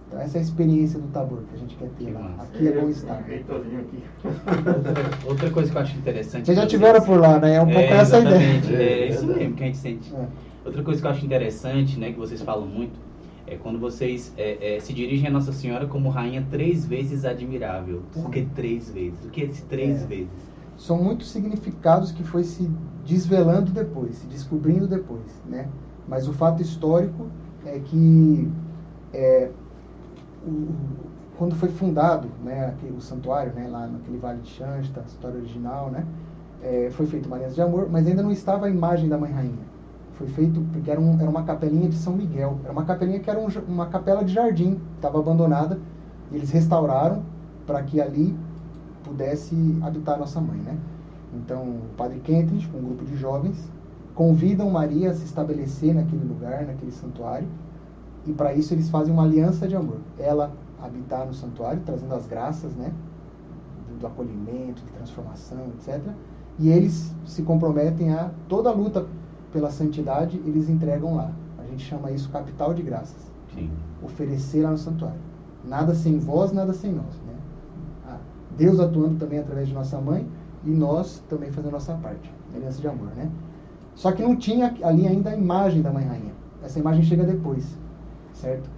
Então essa é a experiência do Tabor que a gente quer ter Que lá. massa. Aqui é bom estar. Outra coisa que eu acho interessante. Vocês já tiveram por lá, né? É um pouco É, essa a ideia. exatamente, É, É, isso mesmo que a gente sente. É. Outra coisa que eu acho interessante, né, que vocês falam muito, é quando vocês é, é, se dirigem a Nossa Senhora como rainha três vezes admirável. Por que três vezes? O que é esse três É. vezes? são muitos significados que foi se desvelando depois, se descobrindo depois, né? Mas o fato histórico é que é, o- quando foi fundado, né, aquele, o santuário, né, lá naquele Vale de Xansta, a história original, né, é, foi feito uma aliança de amor, mas ainda não estava a imagem da Mãe Rainha. Foi feito porque era, um, era uma capelinha de São Miguel. Era uma capelinha que era um uma capela de jardim, estava abandonada. E eles restauraram para que ali pudesse habitar a nossa mãe, né? Então, o padre Kentridge, com um grupo de jovens, convidam Maria a se estabelecer naquele lugar, naquele santuário, e para isso eles fazem uma aliança de amor. Ela habitar no santuário, trazendo as graças, né? Do, acolhimento, de transformação, etc. E eles se comprometem a toda a luta pela santidade, eles entregam lá. A gente chama isso capital de graças Sim. oferecer lá no santuário. Nada sem vós, nada sem nós. Né? Ah, Deus atuando também através de nossa mãe e nós também fazendo a nossa parte. Aliança de amor, né? Só que não tinha ali ainda a imagem da mãe rainha. Essa imagem chega depois, certo?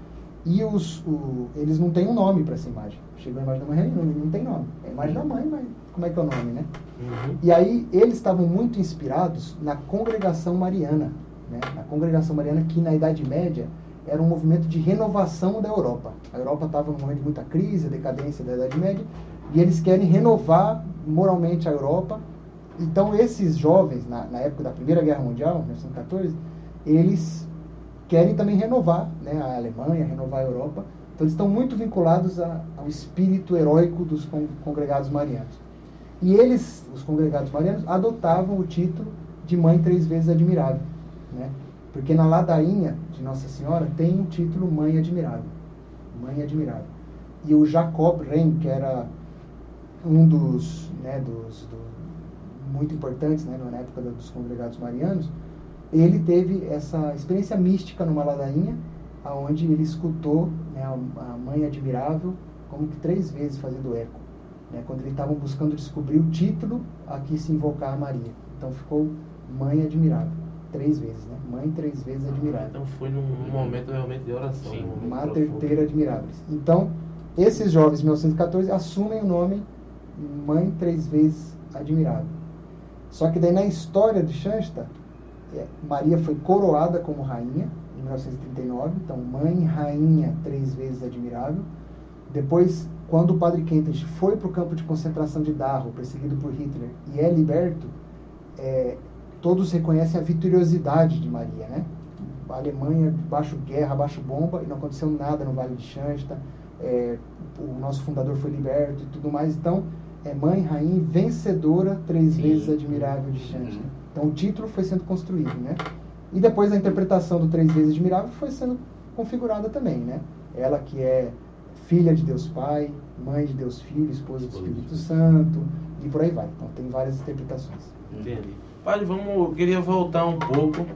E os, o- eles não têm um nome para essa imagem. Chegou a imagem da mãe não, tem nome. É a imagem da mãe, mas como é que é o nome, né? Uhum. E aí eles estavam muito inspirados na congregação mariana, né? na congregação mariana que na Idade Média era um movimento de renovação da Europa. A Europa estava num momento de muita crise, decadência da Idade Média, e eles querem renovar moralmente a Europa. Então esses jovens, na, na época da Primeira Guerra Mundial, 1914, eles querem também renovar né, a Alemanha, renovar a Europa. Então eles estão muito vinculados a- ao espírito heróico dos con- congregados marianos. E eles, os congregados marianos, adotavam o título de Mãe Três Vezes Admirável. Né? Porque na ladainha de Nossa Senhora tem o título Mãe Admirável. Mãe Admirável. E o Jacob Rehm, que era um dos, né, dos, do- muito importantes né, na época dos congregados marianos, ele teve essa experiência mística numa ladainha, aonde ele escutou né, a, Mãe Admirável como que três vezes fazendo eco né, quando eles estavam buscando descobrir o título a que se invocar a Maria. Então ficou Mãe Admirável, três vezes, né? Mãe três vezes Admirável. Então foi num momento realmente de oração. Sim. um Mater Admiráveis. Então, esses jovens de 1914 assumem o nome Mãe Três Vezes Admirável. Só que daí na história de Shansta, Maria foi coroada como rainha em 1939, então Mãe Rainha Três Vezes Admirável. Depois, quando o padre Kentridge foi para o campo de concentração de Dachau, perseguido por Hitler, e é liberto, é, todos reconhecem a vitoriosidade de Maria, né? A Alemanha baixo guerra, baixo bomba, e não aconteceu nada no Vale de Shansta. É, o nosso fundador foi liberto e tudo mais. Então, é mãe, rainha, vencedora, três Sim. vezes admirável de Shansta. Então, o título foi sendo construído, né? E depois a interpretação do três vezes admirável foi sendo configurada também, né? Ela que é filha de Deus Pai, mãe de Deus Filho, esposa do Espírito Santo, e por aí vai. Então, tem várias interpretações. Entendi. Padre, vamos, eu queria voltar um pouco.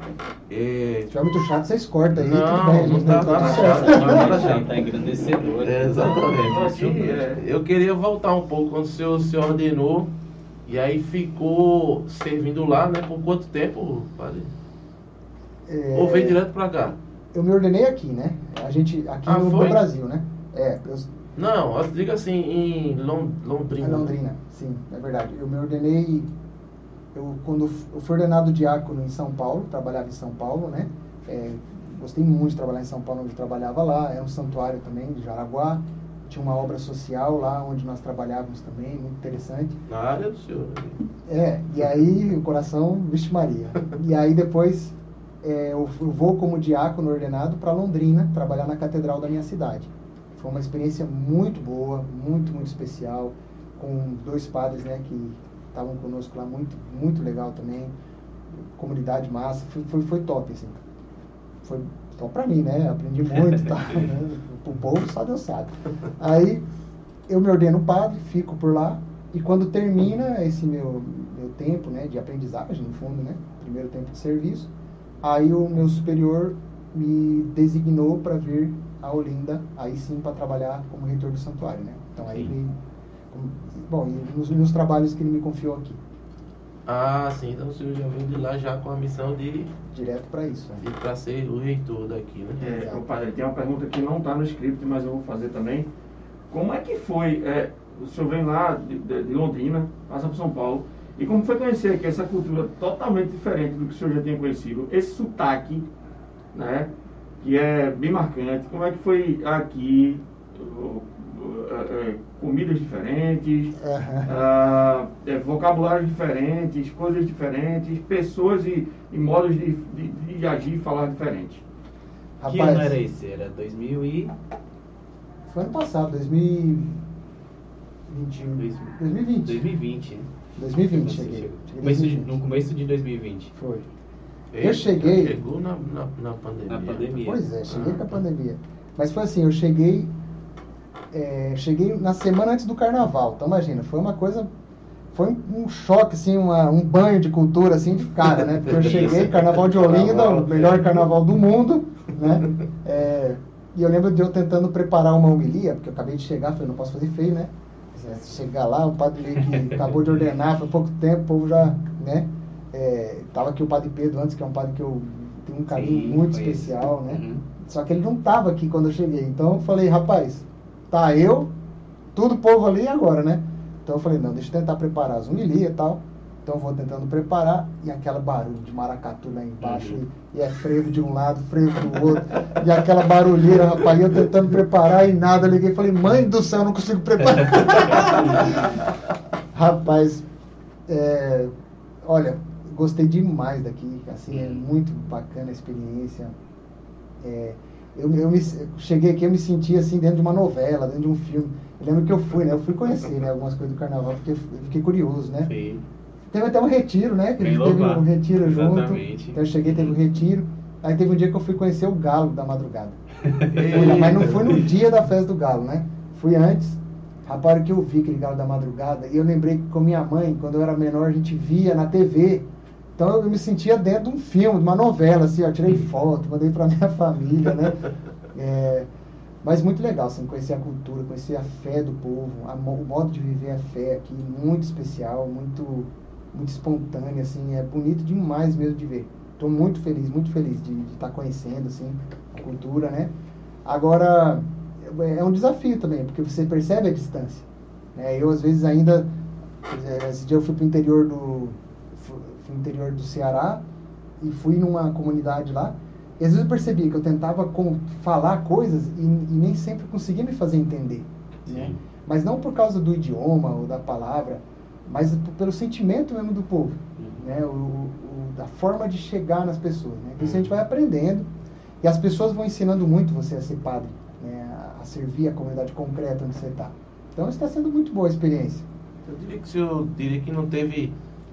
É, Se tiver muito chato, vocês cortam aí. Não, tudo bem, não gente, tá tudo nada certo. chato. Não, nada Já chato. tá engrandecedor. É, exatamente. Aqui, é. Eu queria voltar um pouco quando o senhor se ordenou e aí ficou servindo lá, né? Por quanto tempo, padre? É, Ou veio direto pra cá? Eu me ordenei aqui, né? A gente, aqui Ah, no, no? Brasil, né? É, eu, Não, eu digo assim, em Lon- Londrina. em Londrina, sim, é verdade. Eu me ordenei, eu, quando eu fui ordenado diácono em São Paulo, trabalhava em São Paulo, né? É, gostei muito de trabalhar em São Paulo, onde eu trabalhava lá. Era um santuário também, de Jaraguá. Tinha uma obra social lá, onde nós trabalhávamos também, muito interessante. Na área do senhor. né? É, e aí o coração, vixe Maria. E aí depois é, eu, vou como diácono ordenado para Londrina, trabalhar na catedral da minha cidade. Foi uma experiência muito boa, muito, muito especial, com dois padres né, que estavam conosco lá, muito, muito legal também. Comunidade massa, foi, foi, foi top, assim. Foi top pra mim, né? Aprendi muito, tá? Né? O povo só Deus sabe. Aí eu me ordeno padre, fico por lá, e quando termina esse meu, meu tempo né, de aprendizagem, no fundo, né? Primeiro tempo de serviço, aí o meu superior me designou para vir a Olinda, aí sim para trabalhar como reitor do santuário, né? Então aí ele, bom, e nos, nos trabalhos que ele me confiou aqui. Ah, sim, então o senhor já veio de lá já com a missão de direto para isso, né? de para ser o reitor daqui, né? É, o padre, tem uma pergunta que não está no script, mas eu vou fazer também. Como é que foi? É, o senhor vem lá de, de, de Londrina, passa para São Paulo, e como foi conhecer aqui essa cultura totalmente diferente do que o senhor já tinha conhecido? Esse sotaque, né? Que é bem marcante. Como é que foi aqui? Comidas diferentes, uhum. uh, vocabulários diferentes, coisas diferentes, pessoas e, e modos de, de, de, agir e falar diferentes. Rapaz, que ano era esse? Era 2000 e... Foi ano passado, 2021. 2020. 2020, 2020 cheguei. cheguei no começo de 2020. Foi. eu cheguei. Chegou na, na, na, pandemia. Na pandemia. Pois é, cheguei ah, com a pandemia. Mas foi assim, eu cheguei. É, cheguei na semana antes do carnaval. Então imagina, foi uma coisa. Foi um choque, assim, uma, um banho de cultura, assim, de cara, né? Porque eu cheguei, carnaval de Olinda, o melhor carnaval do mundo, né? É, e eu lembro de eu tentando preparar uma homilia, porque eu acabei de chegar, falei, não posso fazer feio, né? Chegar lá, o padre que acabou de ordenar, foi pouco tempo, o povo já, né? É, tava aqui o padre Pedro antes, que é um padre que eu tenho um carinho Sim, muito especial, né? Uhum. Só que ele não tava aqui quando eu cheguei. Então eu falei, rapaz, tá eu, tudo povo ali agora, né? Então eu falei, não, deixa eu tentar preparar as humilhas e tal. Então eu vou tentando preparar e aquela barulho de maracatu lá embaixo uhum. e, e, é frevo de um lado, frevo do outro e aquela barulheira, rapaz, eu tentando preparar e nada, liguei e falei, mãe do céu, eu não consigo preparar. rapaz, é, olha, gostei demais daqui, assim, é uhum. muito bacana a experiência. É, eu, eu me, cheguei aqui, eu me senti assim dentro de uma novela, dentro de um filme. Eu lembro que eu fui, né? Eu fui conhecer né, algumas coisas do carnaval, porque eu fiquei curioso, né? Sim. Teve até um retiro, né? Que a gente teve um retiro Exatamente. junto. Então eu cheguei, teve um retiro. Aí teve um dia que eu fui conhecer o galo da madrugada. Mas não foi no dia da festa do galo, né? Fui antes. Rapaz, que eu vi aquele galo da madrugada, e eu lembrei que com minha mãe, quando eu era menor, a gente via na TV. Então eu me sentia dentro de um filme, de uma novela, assim, tirei foto, mandei pra minha família, né? É, mas muito legal, assim, conhecer a cultura, conhecer a fé do povo, a, o modo de viver a fé aqui, muito especial, muito muito espontânea, assim, é bonito demais mesmo de ver. Estou muito feliz, muito feliz de estar tá conhecendo, assim, a cultura, né? Agora, é, é um desafio também, porque você percebe a distância. Né? Eu, às vezes, ainda... Esse dia eu fui para o interior do... Interior do Ceará e fui numa comunidade lá e às vezes eu percebia que eu tentava com, falar coisas e, e, nem sempre conseguia me fazer entender. Né? Mas não por causa do idioma ou da palavra, mas pelo sentimento mesmo do povo, uhum. né? O, o, da forma de chegar nas pessoas. Né? Então, isso a gente vai aprendendo e as pessoas vão ensinando muito você a ser padre, né? a, a servir a comunidade concreta onde você está. Então, está sendo muito boa a experiência. Eu diria que senhor diria que não teve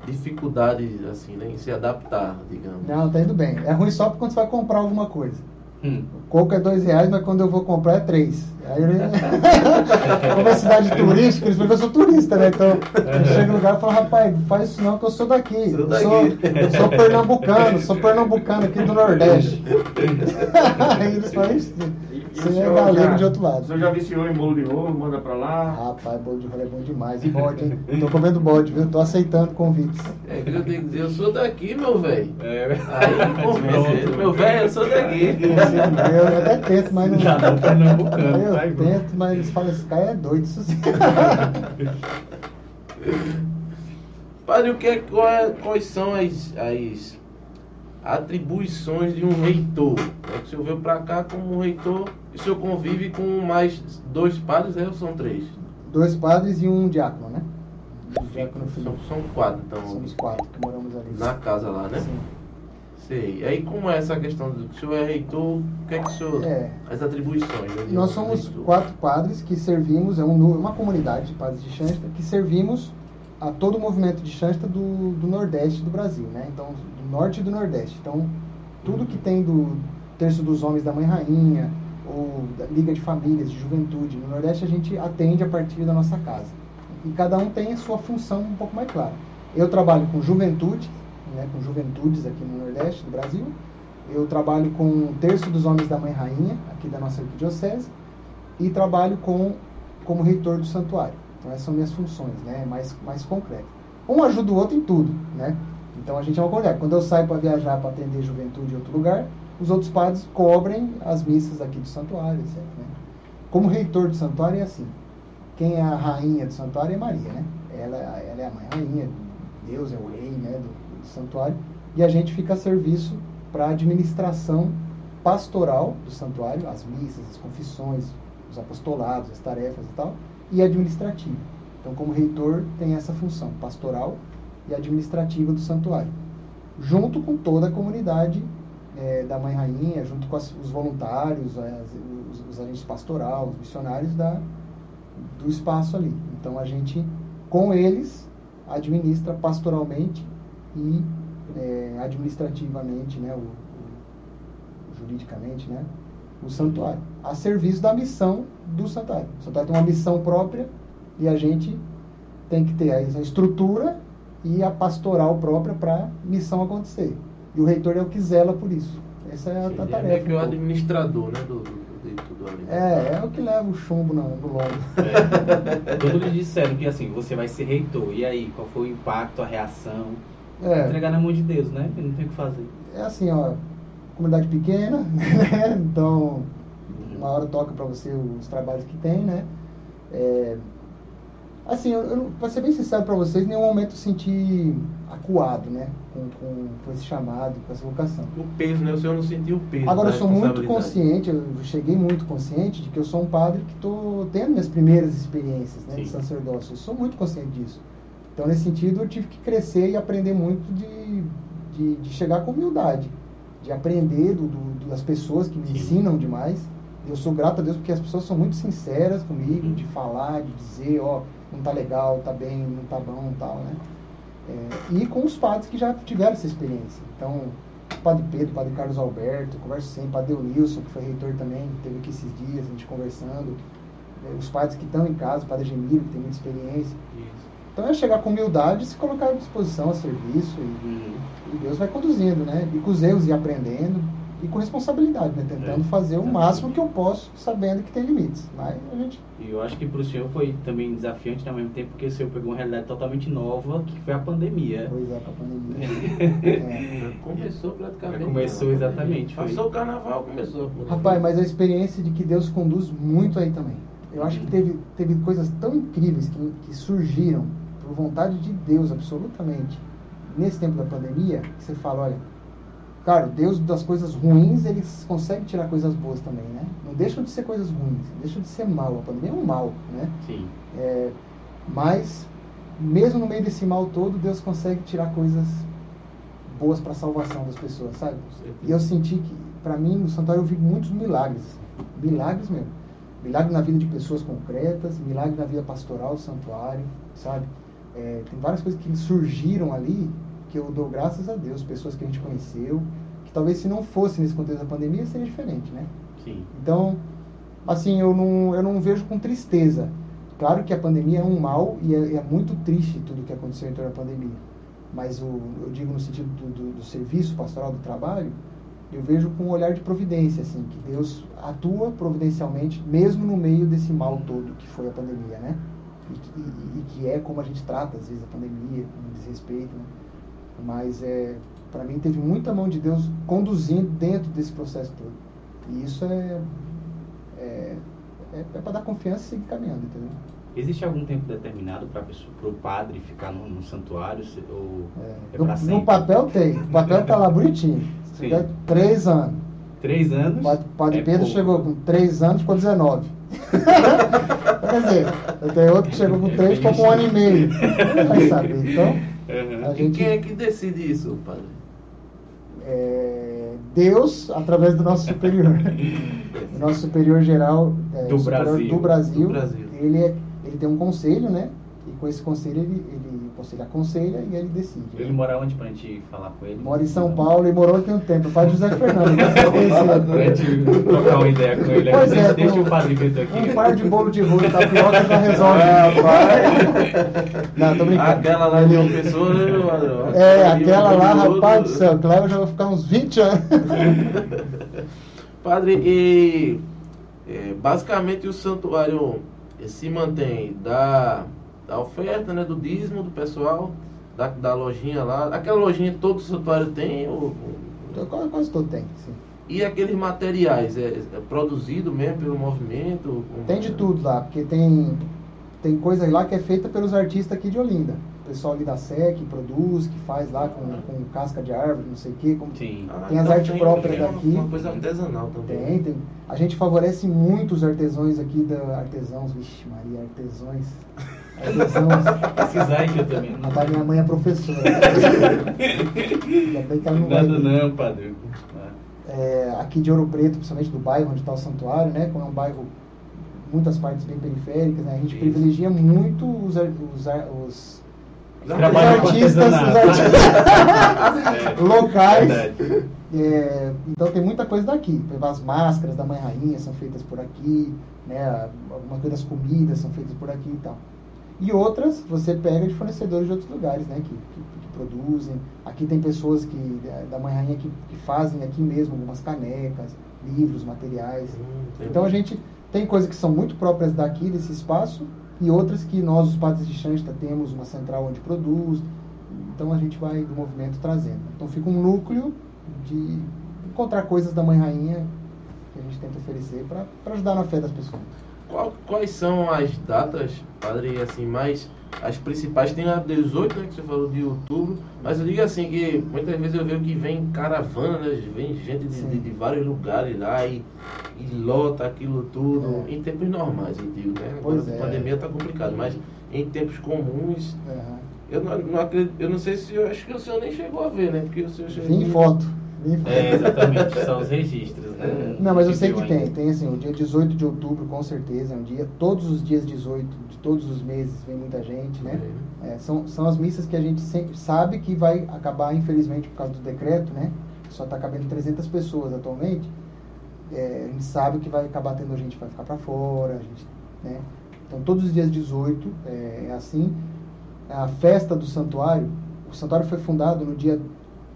dificuldade assim, né, em se adaptar, digamos. Não, tá indo bem. É ruim só quando você vai comprar alguma coisa. Hum. O coco é dois reais, mas quando eu vou comprar é três. Aí ele... Como é cidade turística, eles falam que eu sou turista, né? Então eu chego no lugar e falo, rapaz, faz isso não que eu sou daqui. Sou eu, sou, eu sou pernambucano, sou pernambucano aqui do Nordeste. Aí eles falam isso. Você é galego de outro lado. O senhor já viciou em bolo de rolo, manda pra lá? Rapaz, bolo de rolo é bom demais. E bode, hein? Tô comendo bode, viu? Tô aceitando convites. É que eu tenho que dizer, eu sou daqui, meu velho. É, aí convence, meu velho, eu sou daqui. Eu, eu até tento, mas não. Já não pernambucano. Eu tento, mas eles falam, esse cara é doido, isso sim. Padre, o que é, é, quais são as, as atribuições de um reitor? É o senhor veio para cá como um reitor e o senhor convive com mais dois padres, é, ou são três? Dois padres e um diácono, né? Diácono são, são quatro, então. Somos quatro que moramos ali. Na casa lá, né? Sim. Sei. E aí como é essa questão do que o senhor é reitor, o que é que o senhor. É. As atribuições. Né, Nós somos reitor. quatro padres que servimos, é um, uma comunidade de padres de Xanxta, que servimos a todo o movimento de Shanta do, do Nordeste do Brasil, né? Então, Norte e do Nordeste. Então, tudo que tem do Terço dos Homens da Mãe Rainha, ou da Liga de Famílias, de Juventude, no Nordeste a gente atende a partir da nossa casa. E cada um tem a sua função um pouco mais clara. Eu trabalho com juventude, né, com juventudes aqui no Nordeste do Brasil. Eu trabalho com o Terço dos Homens da Mãe Rainha, aqui da nossa arquidiocese. E trabalho com, como reitor do santuário. Então essas são minhas funções, né, mais, mais concretas. Um ajuda o outro em tudo, né? Então a gente é uma colher. Quando eu saio para viajar para atender juventude em outro lugar, os outros padres cobrem as missas aqui do santuário, etc. Né? Como reitor do santuário é assim. Quem é a rainha do santuário é Maria, né? Ela, ela é a mãe rainha, Deus é o rei né, do, do santuário. E a gente fica a serviço para a administração pastoral do santuário, as missas, as confissões, os apostolados, as tarefas e tal, e administrativa. Então, como reitor, tem essa função pastoral e administrativa do santuário, junto com toda a comunidade é, da Mãe Rainha, junto com as, os voluntários, as, os, os agentes pastoral, os missionários da, do espaço ali. Então a gente, com eles, administra pastoralmente e é, administrativamente, né, o, o, juridicamente, né, o santuário, a serviço da missão do santuário. O santuário tem uma missão própria e a gente tem que ter a estrutura e a pastoral própria para a missão acontecer. E o reitor é o que zela por isso. Essa é a, Sim, a tarefa. É que o administrador, né? Do, do, do, do é, é o que leva o chumbo no, no lombo. É. Quando lhe disseram que assim, você vai ser reitor, e aí, qual foi o impacto, a reação? É. Entregar na mão de Deus, né? Não tem o que fazer. É assim, ó, comunidade pequena, né? Então, uma hora toca para você os trabalhos que tem, né? É, assim, eu, eu, pra ser bem sincero para vocês, em nenhum momento eu senti acuado, né? Com, com, com, esse chamado, com essa vocação. O peso, né? O senhor não sentiu o peso. Agora, eu sou muito consciente, eu cheguei muito consciente de que eu sou um padre que estou tendo minhas primeiras experiências né, de sacerdócio. Eu sou muito consciente disso. Então, nesse sentido, eu tive que crescer e aprender muito de, de, de chegar com humildade, de aprender do, do, das pessoas que me Sim. ensinam demais. Eu sou grato a Deus porque as pessoas são muito sinceras comigo, de falar, de dizer, ó, não tá legal, tá bem, não tá bom, tal, né? É, e com os padres que já tiveram essa experiência. Então, o padre Pedro, o padre Carlos Alberto, converso sempre, o padre Eunilson, que foi reitor também, teve aqui esses dias, a gente conversando. É, os padres que estão em casa, o padre Gemiro, que tem muita experiência. Isso. Então é chegar com humildade e se colocar à disposição a serviço e, e Deus vai conduzindo, né? E com os erros e aprendendo e com responsabilidade, né? Tentando é, fazer o máximo que eu posso, sabendo que tem limites. Mas a gente... E eu acho que para o senhor foi também desafiante ao mesmo tempo, porque o senhor pegou uma realidade totalmente nova, que foi a pandemia. Pois é, a pandemia. é. Começou praticamente. Começou exatamente. Foi. Passou o carnaval, começou. Rapaz, mas a experiência de que Deus conduz muito aí também. Eu acho que uhum. teve, teve coisas tão incríveis que, que surgiram por vontade de Deus, absolutamente, nesse tempo da pandemia, que você fala, olha, Claro, Deus das coisas ruins, ele consegue tirar coisas boas também, né? Não deixam de ser coisas ruins, deixam de ser mal. A pandemia é um mal, né? Sim. É, mas, mesmo no meio desse mal todo, Deus consegue tirar coisas boas para a salvação das pessoas, sabe? E eu senti que, para mim, no santuário eu vi muitos milagres. Milagres mesmo. Milagre na vida de pessoas concretas, milagre na vida pastoral do santuário, sabe? É, tem várias coisas que surgiram ali que eu dou graças a Deus, pessoas que a gente conheceu, que talvez se não fosse nesse contexto da pandemia seria diferente, né? Sim. Então, assim, eu não, eu não vejo com tristeza. Claro que a pandemia é um mal e é, é muito triste tudo que aconteceu em torno da pandemia. Mas o, eu digo no sentido do, do, do serviço pastoral, do trabalho, eu vejo com um olhar de providência, assim, que Deus atua providencialmente, mesmo no meio desse mal todo que foi a pandemia, né? E, e, e que é como a gente trata, às vezes, a pandemia, com desrespeito, né? Mas é, para mim teve muita mão de Deus conduzindo dentro desse processo todo. E isso é, é, é, é para dar confiança e seguir caminhando, entendeu? Existe algum tempo determinado para o padre ficar no, no santuário? Ou é, é no, no, papel tem. O papel está lá bonitinho. Três anos. Três anos? O padre é Pedro pouco. chegou com três anos, ficou 19. Quer dizer, tem outro que chegou com três, ficou com um ano e meio. Vai saber. Então, Uhum. Gente, e quem é que decide isso, padre? É, Deus, através do nosso superior. o nosso superior geral é, do, superior Brasil. do, Brasil, do Brasil. Ele, é, ele tem um conselho, né? E com esse conselho, ele, ele, o conselho aconselha e ele decide. Ele mora onde pra gente falar com ele? Mora em São Paulo e morou aqui um tempo. O padre José Fernando. né? pra gente trocar uma ideia com ele. Pois deixa, é, deixa um- o Padre Vitor aqui. Um par de bolo de rolo e tapioca já resolve. Não, tô brincando. Aquela lá de uma pessoa, né? É, aquela lá, rapaz do céu, eu já vou ficar uns 20 anos. Padre, e é, basicamente o santuário eh, se mantém da, da oferta, né, do dízimo do pessoal, da, da lojinha lá. Aquela lojinha todo santuário tem, ou- Então, Quase, quase todo tem, sim. e aqueles materiais, é, é produzido mesmo pelo movimento? Como- Tem de tudo lá, porque tem, tem coisa lá que é feita pelos artistas aqui de Olinda. O pessoal ali da SEC que produz, que faz lá com, com casca de árvore, não sei o quê. Como... Sim. Ah, Tem as então artes próprias tem uma- daqui. Uma coisa artesanal também. Tem, tem. A gente favorece muito os artesãos aqui, da artesãos, vixe Maria, artesãos. Pesquisar que eu também. A da minha mãe é professora. Ainda bem que ela não Nada não, Padre. Ah, é, aqui de Ouro Preto, principalmente do bairro onde está o santuário, né? Como é um bairro, muitas partes bem periféricas, né? A gente Isso. privilegia muito os, os, os, os artistas, os artistas locais. Verdade. É, então tem muita coisa daqui. As máscaras da Mãe Rainha são feitas por aqui, né? Algumas coisas das comidas são feitas por aqui e tal. E outras você pega de fornecedores de outros lugares, né? Que, que, que produzem. Aqui tem pessoas que da- Mãe Rainha que, que fazem aqui mesmo algumas canecas, livros, materiais. Hum. Então a gente tem coisas que são muito próprias daqui, desse espaço, e outras que nós, os padres de Xansta, temos uma central onde produz. Então a gente vai do movimento trazendo. Então fica um núcleo de encontrar coisas da Mãe Rainha que a gente tenta oferecer para ajudar na fé das pessoas. Qual- quais são as datas, padre, assim, mais as principais? Tem a 18, né, que você falou de outubro, mas eu digo assim que muitas vezes eu vejo que vem caravana, né, vem gente de, Sim. de- de vários lugares lá e, e lota aquilo tudo, É. em tempos normais, eu digo, né? Agora a é. pandemia tá complicado, mas em tempos comuns, eu não, não acredito, eu não sei se, eu acho que o senhor nem chegou a ver, né? Porque o senhor chegou... Em foto. Foto. É, exatamente, são os registros, né? Não, mas eu sei que tem. ainda. Tem assim, o dia 18 de outubro, com certeza, é um dia. Todos os dias 18 de todos os meses vem muita gente, né? É, são, são as missas que a gente sempre sabe que vai acabar, infelizmente, por causa do decreto, né? Só está cabendo 300 pessoas atualmente. É, a gente sabe que vai acabar tendo gente que vai ficar para fora, a gente, né? Então, todos os dias 18 é, é assim. A festa do santuário, o santuário foi fundado no dia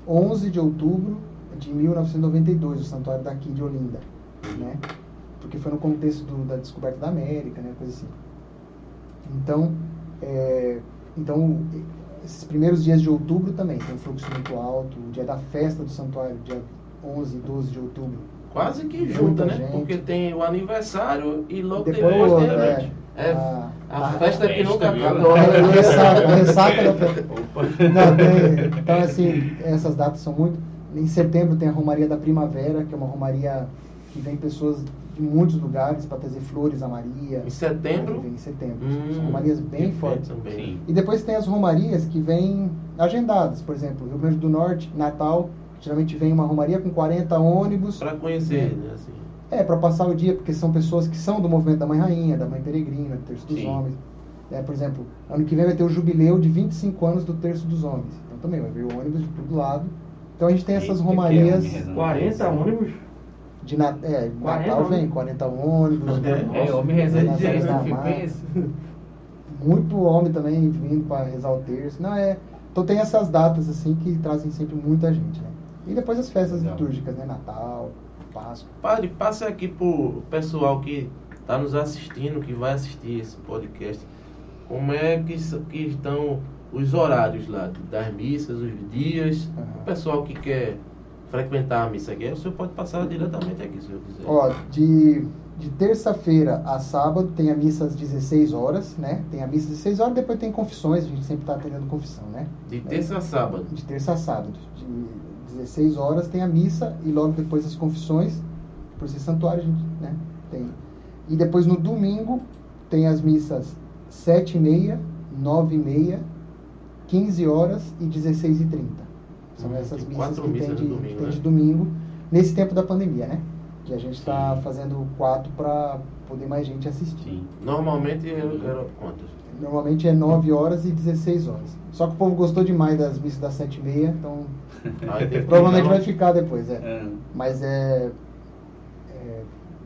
11 de outubro de 1992, o santuário daqui de Olinda, né? Porque foi no contexto do- da descoberta da América, né? Coisa assim. Então, é, então, esses primeiros dias de outubro também tem um fluxo muito alto. O dia da festa do santuário, dia 11 e 12 de outubro. Quase que junta, né? gente. Porque tem o aniversário e logo Depois, depois, o tem é, é, a- a, a- festa que nunca acaba. a ressaca, a ressaca da festa. Opa. Não, tem- então, assim, essas datas são muito. Em setembro tem a Romaria da Primavera, que é uma romaria que vem pessoas de muitos lugares para trazer flores a Maria. Em setembro? Vem em setembro. Hum, São romarias bem fortes. também. E depois tem as romarias que vêm agendadas. Por exemplo, Rio Grande do Norte, Natal, geralmente vem uma romaria com 40 ônibus. Pra conhecer, né? Assim. É, para passar o dia, porque são pessoas que são do movimento da Mãe Rainha, da Mãe Peregrina, do Terço dos Sim. Homens. É, por exemplo, ano que vem vai ter o jubileu de 25 anos do Terço dos Homens. Então também vai vir ônibus de todo lado. Então a gente tem essas romarias é rezando. 40 ônibus? de na, é, 40 Natal vem ônibus. 40 ônibus. né? É, homem rezando de. Muito homem também vindo para rezar o terço. Não, é, então tem essas datas assim que trazem sempre muita gente, né? E depois as festas Legal. litúrgicas, né? Natal, Páscoa. Padre, passe aqui pro pessoal que está nos assistindo, que vai assistir esse podcast. Como é que, que estão os horários lá das missas, os dias? Aham. O pessoal que quer frequentar a missa aqui, o senhor pode passar diretamente aqui, se senhor quiser. Ó, de, de terça-feira a sábado tem a missa às 16 horas, né? Tem a missa às 16 horas, depois tem confissões, a gente sempre está atendendo confissão, né? De terça a sábado. De terça a sábado. De 16 horas tem a missa e logo depois as confissões. Por ser santuário, a gente né, tem. E depois no domingo tem as missas 7 e meia, 9 e meia, 15 horas e 16 e 30 São hum, essas missas que tem, de, domingo, tem né? de domingo, nesse tempo da pandemia, né? Que a gente está fazendo quatro para poder mais gente assistir. Sim. Normalmente eram quantas? Normalmente é 9 horas e 16 horas. Só que o povo gostou demais das missas das 7 e meia, então provavelmente vai ficar depois, é. é. Mas é, é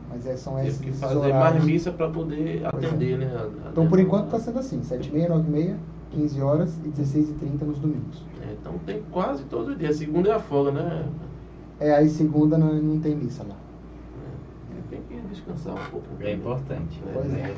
mas é, são esses Teve que fazer horários. mais missa para poder pois é. atender, é. né? A, a então, por enquanto, está sendo assim: 7h30, 9h30, 15 horas e 16 e 30 nos domingos. É, então tem quase todo dia. Segunda é a folga, né? É, aí segunda não, não tem missa lá. É, Tem que descansar um pouco. é importante. É, Pois é.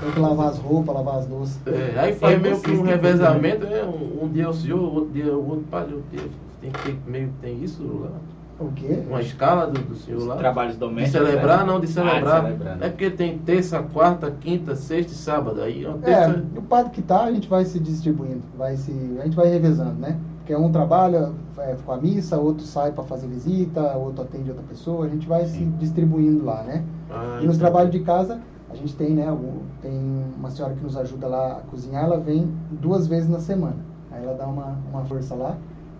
Tem que lavar as roupas, lavar as louças. É, aí faz É meio que um que revezamento, né? Um, um dia é o senhor, outro dia é o outro padre, outro dia tem que ter meio que tem isso lá. O quê? Uma escala do, do senhor lá. Trabalhos De domésticos. celebrar, né? não, de Ah, celebrar. celebrar, né? É porque tem terça, quarta, quinta, sexta e sábado. Aí uma É, terça. o padre que tá, a gente vai se distribuindo, vai se, a gente vai revezando, né? Porque um trabalha é, com a missa, outro sai para fazer visita, outro atende outra pessoa, a gente vai se Sim. distribuindo lá, né? Ah, E nos trabalhos de casa, a gente tem, né, o- tem uma senhora que nos ajuda lá a cozinhar, ela vem duas vezes na semana. Aí ela dá uma, uma força lá.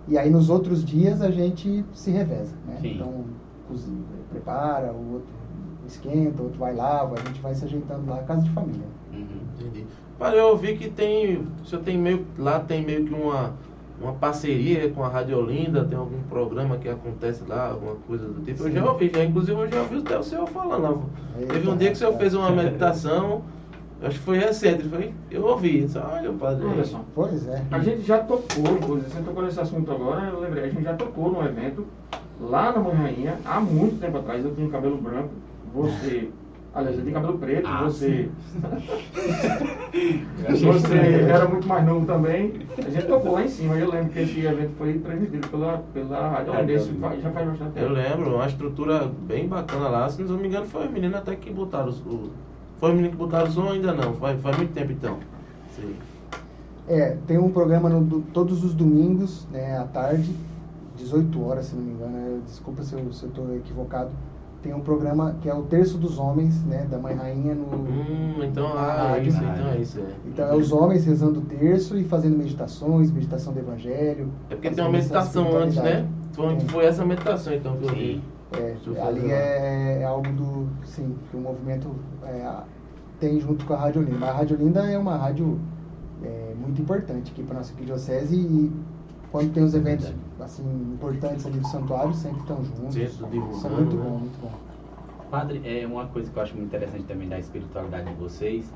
E aí nos outros dias a gente se reveza, né? Sim. Então, cozinha, prepara, o outro esquenta, o outro vai lava, a gente vai se ajeitando lá, casa de família. Uhum. Entendi. Para eu ouvi que tem. O senhor tem meio. Lá tem meio que uma, uma parceria com a Rádio Olinda, tem algum programa que acontece lá, alguma coisa do tipo. Eu Sim. já ouvi, já, inclusive eu já ouvi até o senhor falando. lá. Teve um dia que o senhor fez uma meditação, acho que foi recente, foi? Eu ouvi. Disse, Olha, padre. Olha só. Pois é. A gente já tocou, você tocou nesse assunto agora, eu lembrei, a gente já tocou num evento lá na Mãe Rainha, há muito tempo atrás, eu tinha cabelo branco, você, aliás, eu tinha cabelo preto, Ah, você, Eu você era muito mais novo também, a gente tocou lá em cima, eu lembro que esse evento foi transmitido pela, pela Rádio faz- já faz bastante Eu tempo. lembro, uma estrutura bem bacana lá. Se não me engano, foi os meninos até que botaram o. o- Foi os meninos que botaram o som ou ainda não? Faz, faz muito tempo então. Sim. É, tem um programa no, do- todos os domingos, né, à tarde, 18 horas, se não me engano. né, Desculpa se eu, se eu tô equivocado. Tem um programa que é o Terço dos Homens, né, da Mãe Rainha no... Hum, então, ah, é rádio. isso, então é isso. É. Então é os homens rezando o terço e fazendo meditações, meditação do Evangelho. É porque tem uma meditação antes, né? Foi, Tem. foi essa meditação então que eu vi. É, ali é, é algo do, sim, que o movimento é, tem junto com a Rádio Olinda. Mas a Rádio Olinda é uma rádio é, muito importante aqui para nossa arquidiocese e quando tem os eventos assim importantes ali do santuário sempre estão juntos. Isso é muito né? bom, muito bom. Padre, é uma coisa que eu acho muito interessante também da espiritualidade de vocês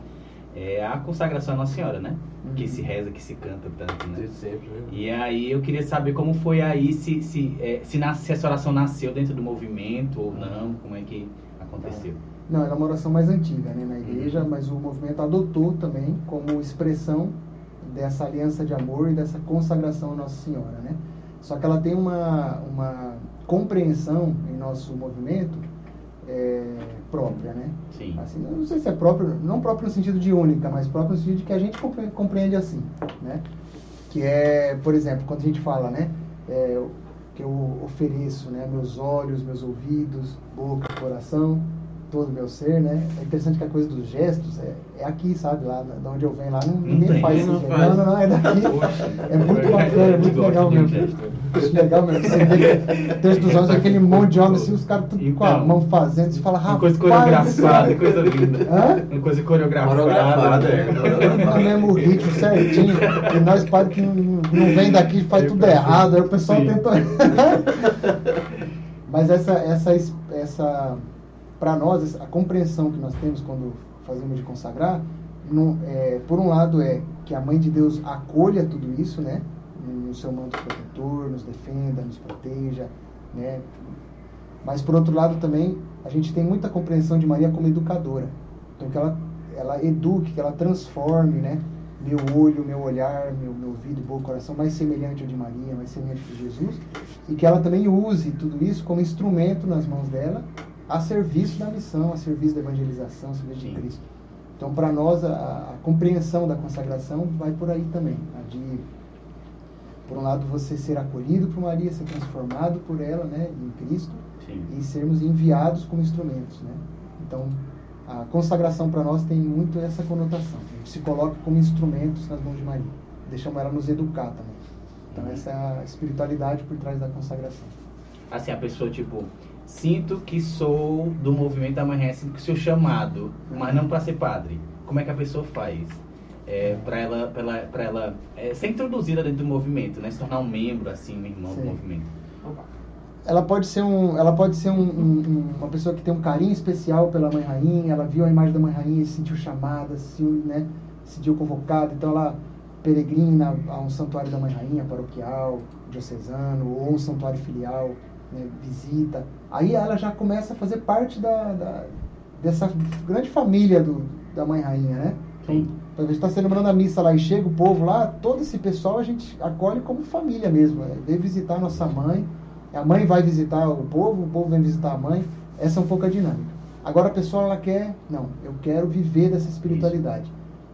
é a consagração à Nossa Senhora, né? Uhum. Que se reza, que se canta tanto, né? Sempre? E aí eu queria saber como foi aí, se, se, é, se, nas- se essa oração nasceu dentro do movimento ou não, como é que aconteceu. Não, ela é uma oração mais antiga né, na igreja, mas o movimento adotou também como expressão dessa aliança de amor e dessa consagração à Nossa Senhora. Né? Só que ela tem uma, uma compreensão em nosso movimento é, própria. Né? Sim. Assim, não sei se é próprio, não próprio no sentido de única, mas próprio no sentido de que a gente compre- compreende assim, né? Que é, por exemplo, quando a gente fala, né? é, que eu ofereço, né? Meus olhos, meus ouvidos, boca, coração, todo o meu ser, né? É interessante que a coisa dos gestos é, é aqui, sabe? Lá da onde eu venho lá, não, ninguém tem, faz não isso. faz. Não, não, não, é daqui. É muito bacana, é muito legal mesmo. Acho legal mesmo. Você vê que texto dos homens, aquele monte de homens assim, os caras tudo com a Então, mão fazendo, você fala, rapaz. coisa coreografada, coisa linda. Hã? Uma coisa coreografada. Coreografada, é. Tudo no mesmo ritmo certinho. E nós, padres que não, não vem daqui, faz tudo errado. Aí o pessoal Sim. tenta. Mas essa, essa, essa para nós, a compreensão que nós temos quando fazemos de consagrar, é, por um lado é que a Mãe de Deus acolha tudo isso, né? No seu manto protetor, nos defenda, nos proteja, né? Mas por outro lado também, a gente tem muita compreensão de Maria como educadora. Então que ela, ela eduque, que ela transforme, né? Meu olho, meu olhar, meu, meu ouvido, boca, coração mais semelhante ao de Maria, mais semelhante de Jesus. E que ela também use tudo isso como instrumento nas mãos dela, a serviço da missão, a serviço da evangelização, a serviço de. Cristo. Então, para nós, a, a compreensão da consagração vai por aí também. A de, por um lado, você ser acolhido por Maria, ser transformado por ela, né, em Cristo, Sim. e sermos enviados como instrumentos, né? Então, a consagração para nós tem muito essa conotação. A gente se coloca como instrumentos nas mãos de Maria. Deixamos ela nos educar também. Então, essa é a espiritualidade por trás da consagração. Assim, a pessoa, tipo, sinto que sou do movimento sinto que sou chamado, mas não para ser padre. Como é que a pessoa faz? É, para ela, pra ela, pra ela é, ser introduzida dentro do movimento, né? Se tornar um membro, assim, um irmão Sim. do movimento. ela pode ser um ela pode ser um- um- uma pessoa que tem um carinho especial pela mãe rainha ela viu a imagem da mãe rainha e se sentiu chamada se sentiu, né se sentiu convocada então ela peregrina a um santuário da mãe rainha paroquial diocesano ou um santuário filial né, visita aí ela já começa a fazer parte da, da- dessa grande família do, da mãe rainha né então, Sim. a gente está celebrando a missa lá e chega o povo lá, todo esse pessoal a gente acolhe como família mesmo. É, vem visitar a nossa mãe, a mãe vai visitar o povo, o povo vem visitar a mãe. Essa é um pouco a dinâmica. Agora a pessoa ela quer, não, eu quero viver dessa espiritualidade.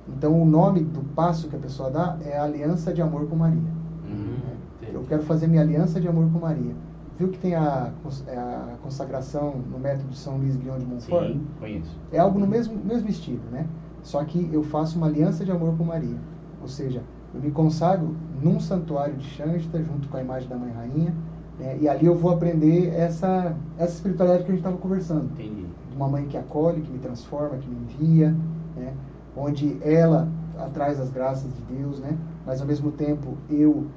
Então o nome do passo que a pessoa dá é aliança de amor com Maria. Uhum. Eu quero fazer minha aliança de amor com Maria. Viu que tem a, é a consagração no método de São Luís Guion de Montfort? Sim, conheço. É algo no mesmo, mesmo estilo, né? Só que eu faço uma aliança de amor com Maria. Ou seja, eu me consagro num santuário de Xanxta, junto com a imagem da Mãe Rainha, né? e ali eu vou aprender essa, essa espiritualidade que a gente estava conversando. Entendi. De uma mãe que acolhe, que me transforma, que me envia, né? onde ela traz as graças de Deus, né? mas ao mesmo tempo eu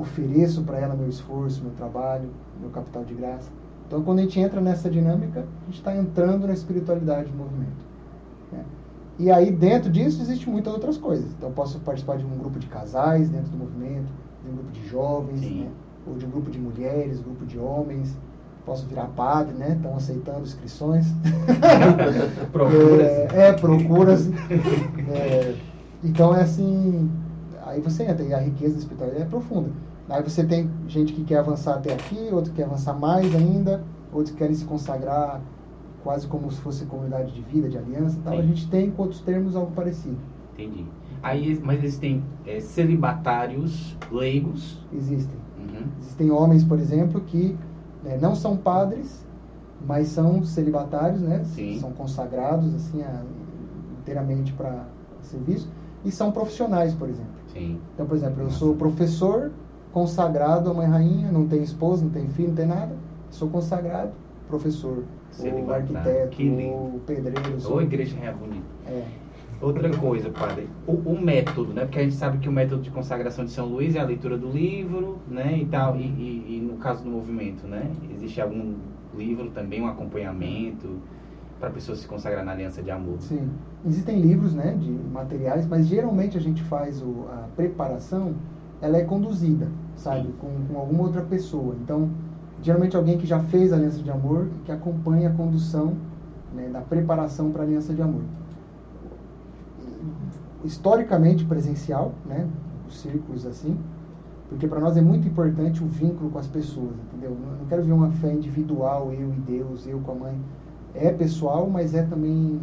ofereço para ela meu esforço, meu trabalho, meu capital de graça. Então, quando a gente entra nessa dinâmica, a gente está entrando na espiritualidade do movimento. né? E aí, dentro disso, existem muitas outras coisas. Então, eu posso participar de um grupo de casais dentro do movimento, de um grupo de jovens, né? ou de um grupo de mulheres, grupo de homens. Posso virar padre, né? Estão aceitando inscrições. Procuras. É, é, procuras. É, então é assim. Aí você entra, e a riqueza da espiritualidade é profunda. Aí você tem gente que quer avançar até aqui, outro que quer avançar mais ainda, outros que querem se consagrar quase como se fosse comunidade de vida, de aliança e tal. Sim. A gente tem, com outros termos, algo parecido. Entendi. Aí, mas existem é, celibatários leigos. Existem. Uhum. Existem homens, por exemplo, que né, não são padres, mas são celibatários, né? Sim. São consagrados assim a- inteiramente para serviço e são profissionais, por exemplo. Sim. Então, por exemplo, eu sou professor consagrado à Mãe Rainha, não tenho esposa, não tenho filho, não tenho nada. Sou consagrado professor, ou Celibatário. arquiteto, ou pedreiro. Sou, Ou igreja é bonita. é, Outra coisa, padre, o, o método, né? Porque a gente sabe que o método de consagração de São Luís é a leitura do livro, né? E tal. E, e- e no caso do movimento, né? Existe algum livro também, um acompanhamento para a pessoa se consagrar na aliança de amor. Sim. Existem livros, né, de materiais, mas geralmente a gente faz o, a preparação, ela é conduzida, sabe, com, com alguma outra pessoa. Então, geralmente alguém que já fez a aliança de amor que acompanha a condução né, da preparação para a aliança de amor. Historicamente presencial, né, os círculos assim, porque para nós é muito importante o vínculo com as pessoas, entendeu? Não quero ver uma fé individual, eu e Deus, eu com a mãe. É pessoal, mas é também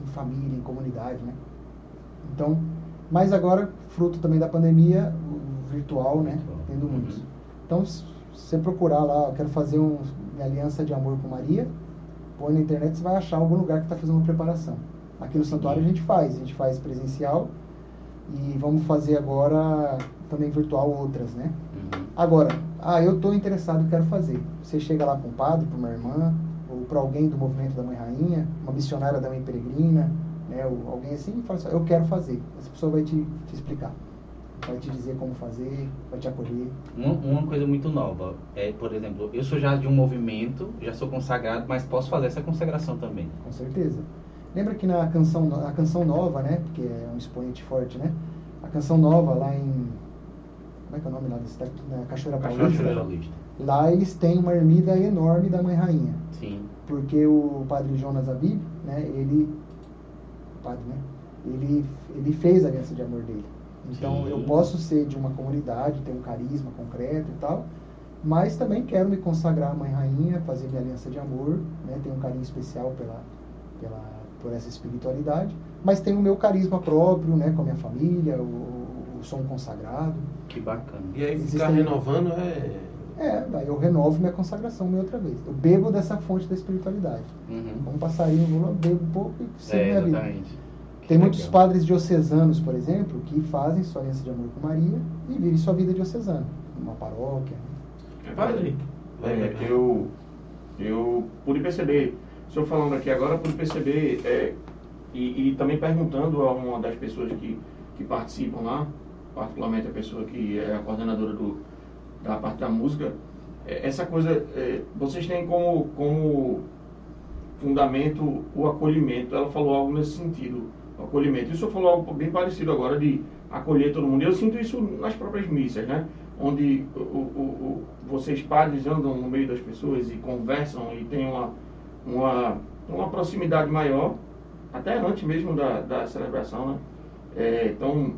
em família, em comunidade, né? Então, mas agora, fruto também da pandemia, virtual, né? Tendo muitos. Uhum. Então, se você procurar lá, eu quero fazer um, minha aliança de amor com Maria, põe na internet, você vai achar algum lugar que está fazendo uma preparação. Aqui no santuário a gente faz, a gente faz presencial e vamos fazer agora também virtual outras, né? Uhum. Agora, ah, eu estou interessado, quero fazer. Você chega lá para um padre, para uma irmã, ou para alguém do movimento da Mãe Rainha, uma missionária da Mãe Peregrina, né, ou alguém assim, e fala assim, eu quero fazer. Essa pessoa vai te, te explicar, vai te dizer como fazer, vai te acolher. Uma, uma coisa muito nova é, por exemplo, eu sou já de um movimento, já sou consagrado, mas posso fazer essa consagração também. Com certeza. Lembra que na canção, a canção nova, né? Porque é um expoente forte, né? A canção nova lá em. Como é que é o nome lá da cidade? Na Cachoeira Paulista. Cachoeira Paulista. Lá eles têm uma ermida enorme da Mãe Rainha. Sim. Porque o padre Jonas Abib, né? Ele. Padre, né? Ele, ele fez a aliança de amor dele. Então Sim. eu posso ser de uma comunidade, ter um carisma concreto e tal, mas também quero me consagrar à Mãe Rainha, fazer minha aliança de amor, né? Tenho um carinho especial pela, pela, por essa espiritualidade, mas tenho o meu carisma próprio, né? Com a minha família, o, o sou um consagrado. Que bacana. E aí ficar Existem- renovando é. É, daí eu renovo minha consagração minha outra vez. Eu bebo dessa fonte da espiritualidade. Uhum. Como um passarinho, eu vou lá, bebo um pouco e sigo É, minha vida. Que Tem muitos legal. padres diocesanos, por exemplo, que fazem sua aliança de amor com Maria e vivem sua vida diocesana, numa paróquia. Padre, vai, É, vai. eu Eu pude perceber, o senhor falando aqui agora, pude perceber, é, e, e, também perguntando a uma das pessoas que, que participam lá, particularmente a pessoa que é a coordenadora do, da parte da música, é, essa coisa, é, vocês têm como, como fundamento o acolhimento. Ela falou algo nesse sentido, o acolhimento. E o senhor falou algo bem parecido agora de acolher todo mundo. Eu sinto isso nas próprias missas, né? Onde o, o, o, vocês padres andam no meio das pessoas e conversam e tem uma, uma, uma proximidade maior, até antes mesmo da, da celebração, né? É, então,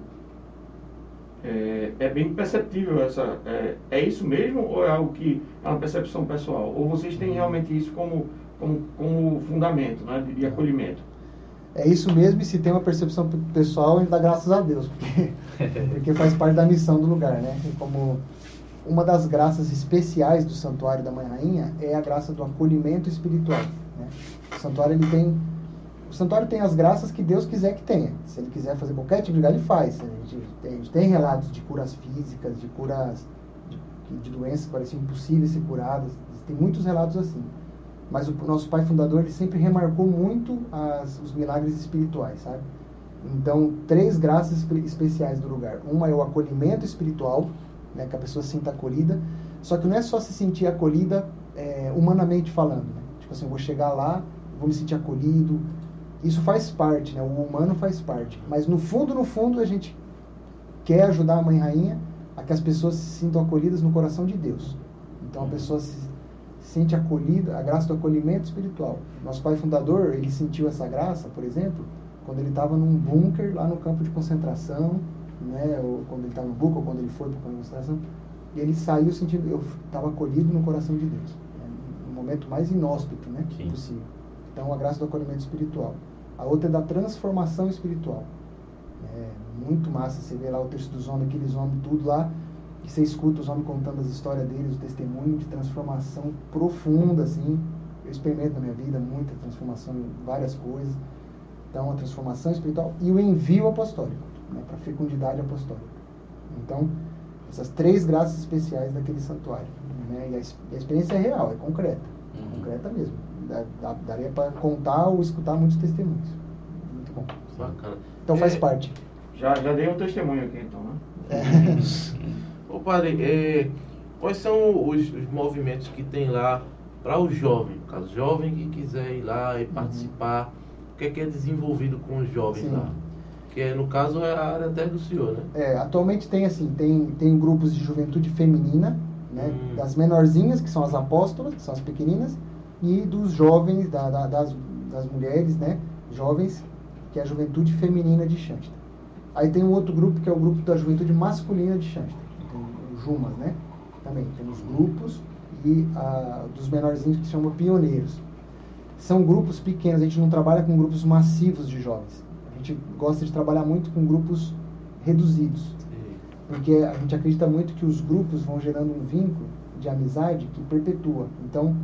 é, é, bem perceptível essa. É, é, isso mesmo ou é algo que é uma percepção pessoal? Ou vocês têm realmente isso como, como, como fundamento né, de, de acolhimento? É isso mesmo, e se tem uma percepção pessoal, dá graças a Deus, porque, porque faz parte da missão do lugar, né? E como uma das graças especiais do Santuário da Mãe Rainha é a graça do acolhimento espiritual. Né? O santuário ele tem o santuário tem as graças que Deus quiser que tenha. Se ele quiser fazer qualquer tipo de lugar, ele faz. A gente tem, a gente tem relatos de curas físicas, de curas de, de doenças que pareciam impossíveis ser curadas. Tem muitos relatos assim. Mas o, nosso pai fundador ele sempre remarcou muito as, os milagres espirituais, sabe? Então, três graças especiais do lugar. Uma é o acolhimento espiritual, né, que a pessoa se sinta acolhida. Só que não é só se sentir acolhida é, humanamente falando. Né? Tipo assim, eu vou chegar lá, vou me sentir acolhido, isso faz parte, né? o humano faz parte. Mas no fundo, no fundo, a gente quer ajudar a Mãe Rainha a que as pessoas se sintam acolhidas no coração de Deus. Então a pessoa se sente acolhida, a graça do acolhimento espiritual. Nosso pai fundador, ele sentiu essa graça, por exemplo, quando ele estava num bunker lá no campo de concentração, né? ou quando ele estava no bunker, ou quando ele foi para o campo de concentração, e ele saiu sentindo, eu estava acolhido no coração de Deus. Né? No momento mais inóspito né? possível. Então, a graça do acolhimento espiritual. A outra é da transformação espiritual. É muito massa você vê lá o texto dos homens, aqueles homens tudo lá, e você escuta os homens contando as histórias deles, o testemunho de transformação profunda, assim. Eu experimento na minha vida muita transformação em várias coisas. Então, a transformação espiritual e o envio apostólico, né, para a fecundidade apostólica. Então, essas três graças especiais daquele santuário. Né, e a, a experiência é real, é concreta. Uhum. Concreta mesmo daria para contar ou escutar muitos testemunhos. Muito bom. Bacana. Então faz é, parte. Já, já dei um testemunho aqui então, né? É. Ô padre, é, quais são os, os, movimentos que tem lá para o jovem? Caso, jovem que quiser ir lá e uhum. participar, uhum. o que é que é desenvolvido com os jovens Sim. lá? Que é, no caso é a área até do senhor, né? É, atualmente tem assim, tem, tem grupos de juventude feminina, né? Hum. Das menorzinhas, que são as apóstolas, que são as pequeninas, e dos jovens, da, da, das, das mulheres, né, jovens, que é a juventude feminina de Xanxta. Aí tem um outro grupo que é o grupo da juventude masculina de Xanxta, Jumas, né? Também temos grupos e a, dos menorzinhos que se chamam pioneiros. São grupos pequenos, a gente não trabalha com grupos massivos de jovens. A gente gosta de trabalhar muito com grupos reduzidos. Porque a gente acredita muito que os grupos vão gerando um vínculo de amizade que perpetua. Então,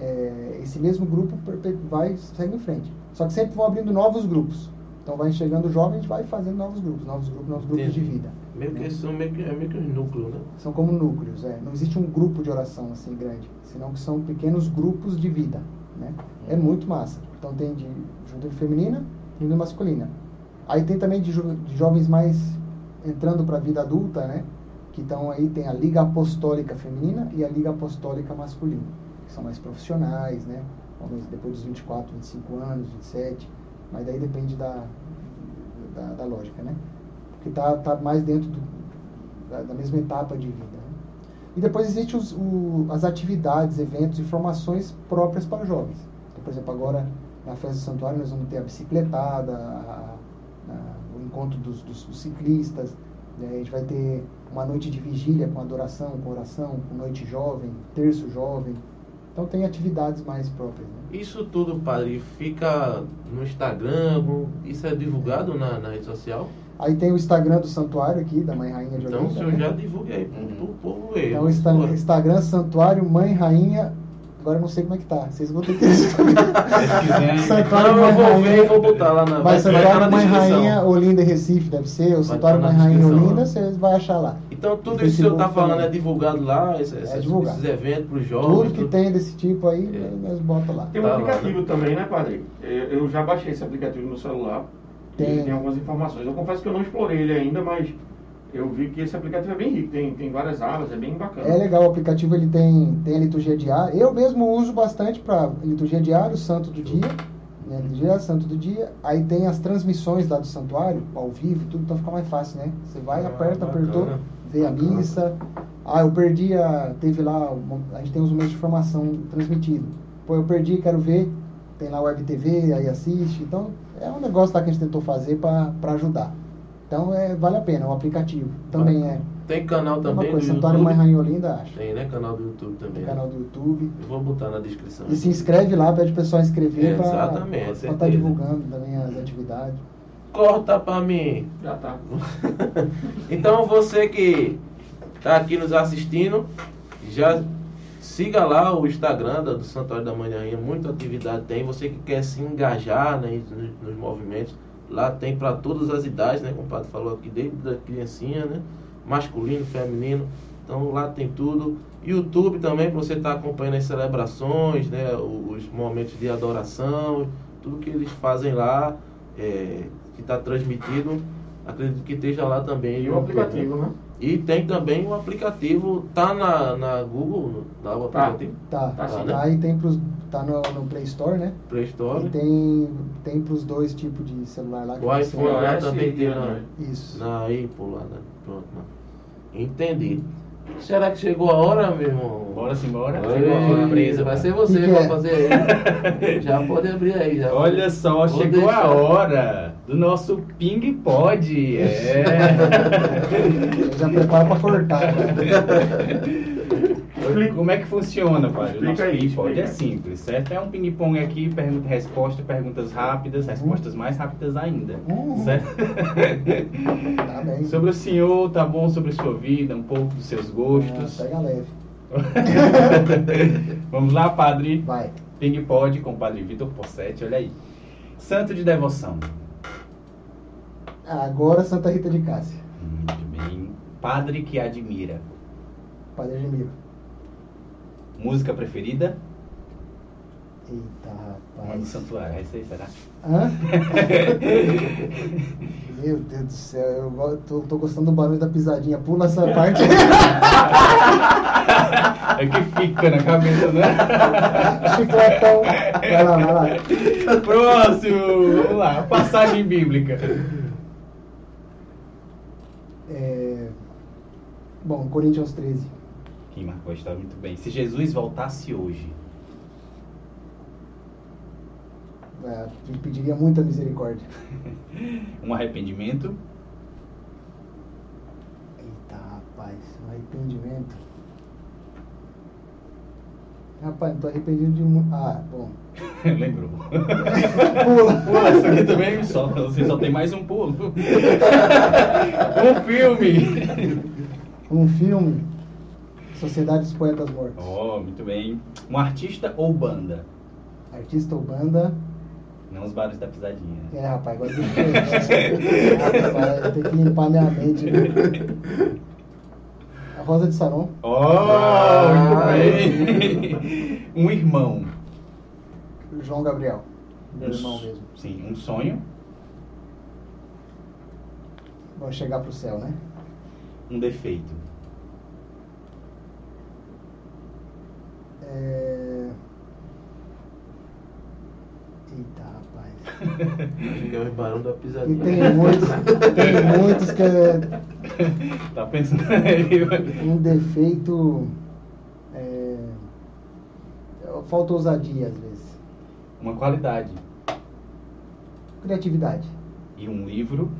é, esse mesmo grupo vai segue em frente. Só que sempre vão abrindo novos grupos. Então vai enxergando jovem, a gente vai fazendo novos grupos, novos grupos, novos grupos Entendi. de vida. Meio que são meio que, é meio que núcleos, né? São como núcleos, é. Não existe um grupo de oração assim grande, senão que são pequenos grupos de vida, né? É muito massa. Então tem de juventude feminina e masculina. Aí tem também de, jo de jovens mais entrando para a vida adulta, né? Que estão aí tem a Liga Apostólica Feminina e a Liga Apostólica Masculina que são mais profissionais, né? Talvez depois dos 24, 25 anos, 27, mas daí depende da, da, da lógica, né? Porque tá, tá mais dentro do, da, da, mesma etapa de vida. Né? E depois existem as atividades, eventos e formações próprias para jovens. Então, por exemplo, agora na festa do santuário nós vamos ter a bicicletada, a, a, o encontro dos, dos, dos ciclistas, né? a gente vai ter uma noite de vigília com adoração, com oração, com noite jovem, terço jovem, então tem atividades mais próprias. Né? Isso tudo, padre, fica no Instagram? Isso é divulgado na, na rede social? Aí tem o Instagram do santuário aqui, da Mãe Rainha de Olinda. Então o senhor né? já divulga aí para o povo ver. Então o Instagram Santuário Mãe Rainha Agora eu não sei como é que tá. Vocês vão ter que. Santuário Não, eu vou Mãe ver e Rainha. vou botar lá na. Vai vai estar na Santuário Mãe descrição. Rainha, Olinda e Recife, deve ser. O Santuário tá na Mãe Rainha Olinda, ó. você vai achar lá. Então tudo isso que o senhor tá falando é divulgado lá, esses, esses- divulgado. esses eventos para os jovens. Tudo que tem desse tipo aí, É. nós bota lá. Tem um Tá lá, aplicativo também, né, padre? Eu eu já baixei esse aplicativo no celular. Tem. Tem algumas informações. Eu confesso que eu não explorei ele ainda, mas eu vi que esse aplicativo é bem rico. Tem, tem várias abas, é bem bacana. É legal, o aplicativo ele tem, tem a liturgia diária. Eu mesmo uso bastante para liturgia diária, o santo do dia. Né? Liturgia, santo do dia. Aí tem as transmissões lá do santuário, ao vivo, tudo, então fica mais fácil, né? Você vai, Ah, aperta, bacana. apertou, vê a missa. Ah, eu perdi a. Teve lá, a gente tem os meios de informação transmitido. Pô, eu perdi, quero ver. Tem lá o Web TV, aí assiste. Então, é um negócio lá que a gente tentou fazer para ajudar. Então, é, vale a pena, o aplicativo. Também é. Tem canal Uma também coisa, no Santuário YouTube. Mãe Rainha Olinda, acho. Tem, né? Canal do YouTube também. Tem né? canal do YouTube. Eu vou botar na descrição. E se inscreve lá, pede o pessoal inscrever para Exatamente, com estar certeza. divulgando também as atividades. Corta pra mim. Já tá. Então você que está aqui nos assistindo, já siga lá o Instagram do Santuário da Rainha, muita atividade tem. Você que quer se engajar né, nos, nos movimentos, lá tem para todas as idades, né? Como o padre falou aqui, desde a criancinha, né? Masculino, feminino. Então lá tem tudo. YouTube também, para você estar acompanhando as celebrações, né? Os momentos de adoração, tudo que eles fazem lá, é, que está transmitido. Acredito que esteja lá também. E o aplicativo, né? E tem também o aplicativo, tá na, na Google, tá o Tá. aplicativo, Tá, Tá tá, né? aí tem pros, tá no, no Play Store, né? Play Store. E tem, tem pros dois tipos de celular lá. que O você- iPhone lá também e tem na, Android. Isso. na Apple lá, né? Pronto, mano. Entendi. Será que chegou a hora, meu irmão? Bora simbora. Chegou a surpresa. Vai ser você Que vai é? fazer aí. já pode abrir aí. Já. Olha só, Vou chegou deixar. a hora do nosso Ping Pod. É. Já prepara pra cortar. Como é que funciona, pai? O nosso aí, Ping Pod explica. é simples, certo? É um ping-pong aqui, pergunta e resposta, perguntas rápidas, respostas mais rápidas ainda. Uhum. Certo? Tá bem. Sobre o senhor, tá bom? Sobre sua vida, um pouco dos seus gostos. Ah, pega leve. Vamos lá, padre. Vai. Ping Pod com o padre Vitor Possetti, olha aí. Santo de devoção. Agora Santa Rita de Cássia. Muito bem. Padre que admira. Padre Admiro. Música preferida? Eita, rapaz. santuário, é isso aí, será? Hã? Meu Deus do céu, eu tô, tô gostando do barulho da pisadinha. Pula essa parte. É que fica na cabeça, né? Chicletão. Vai lá, vai lá. Próximo! Vamos lá, passagem bíblica. É... Bom, Coríntios 13. Quem marcou a história muito bem. Se Jesus voltasse hoje, É, eu pediria muita misericórdia. um arrependimento, Eita, rapaz, um arrependimento. Rapaz, não tô arrependido de muito. Ah, bom. lembrou. Pula. Pula, isso aqui também só, você só tem mais um pulo. um filme. Um filme. Sociedade dos Poetas Mortos. Oh, muito bem. Um artista ou banda? Artista ou banda. Não os bares da pisadinha. É, rapaz, agora tem Rapaz, tem que limpar minha mente. Né? Rosa de Saron. Oh, Ah, bem. Um irmão. João Gabriel. Meu irmão mesmo. Sim, um sonho. Vamos chegar pro céu, né? Um defeito. É... Eita, rapaz. Acho que é o barulho da E pisadinha. tem muitos, tem muitos que é Tá pensando aí? um defeito. É... Falta ousadia às vezes. Uma qualidade. Criatividade. E um livro.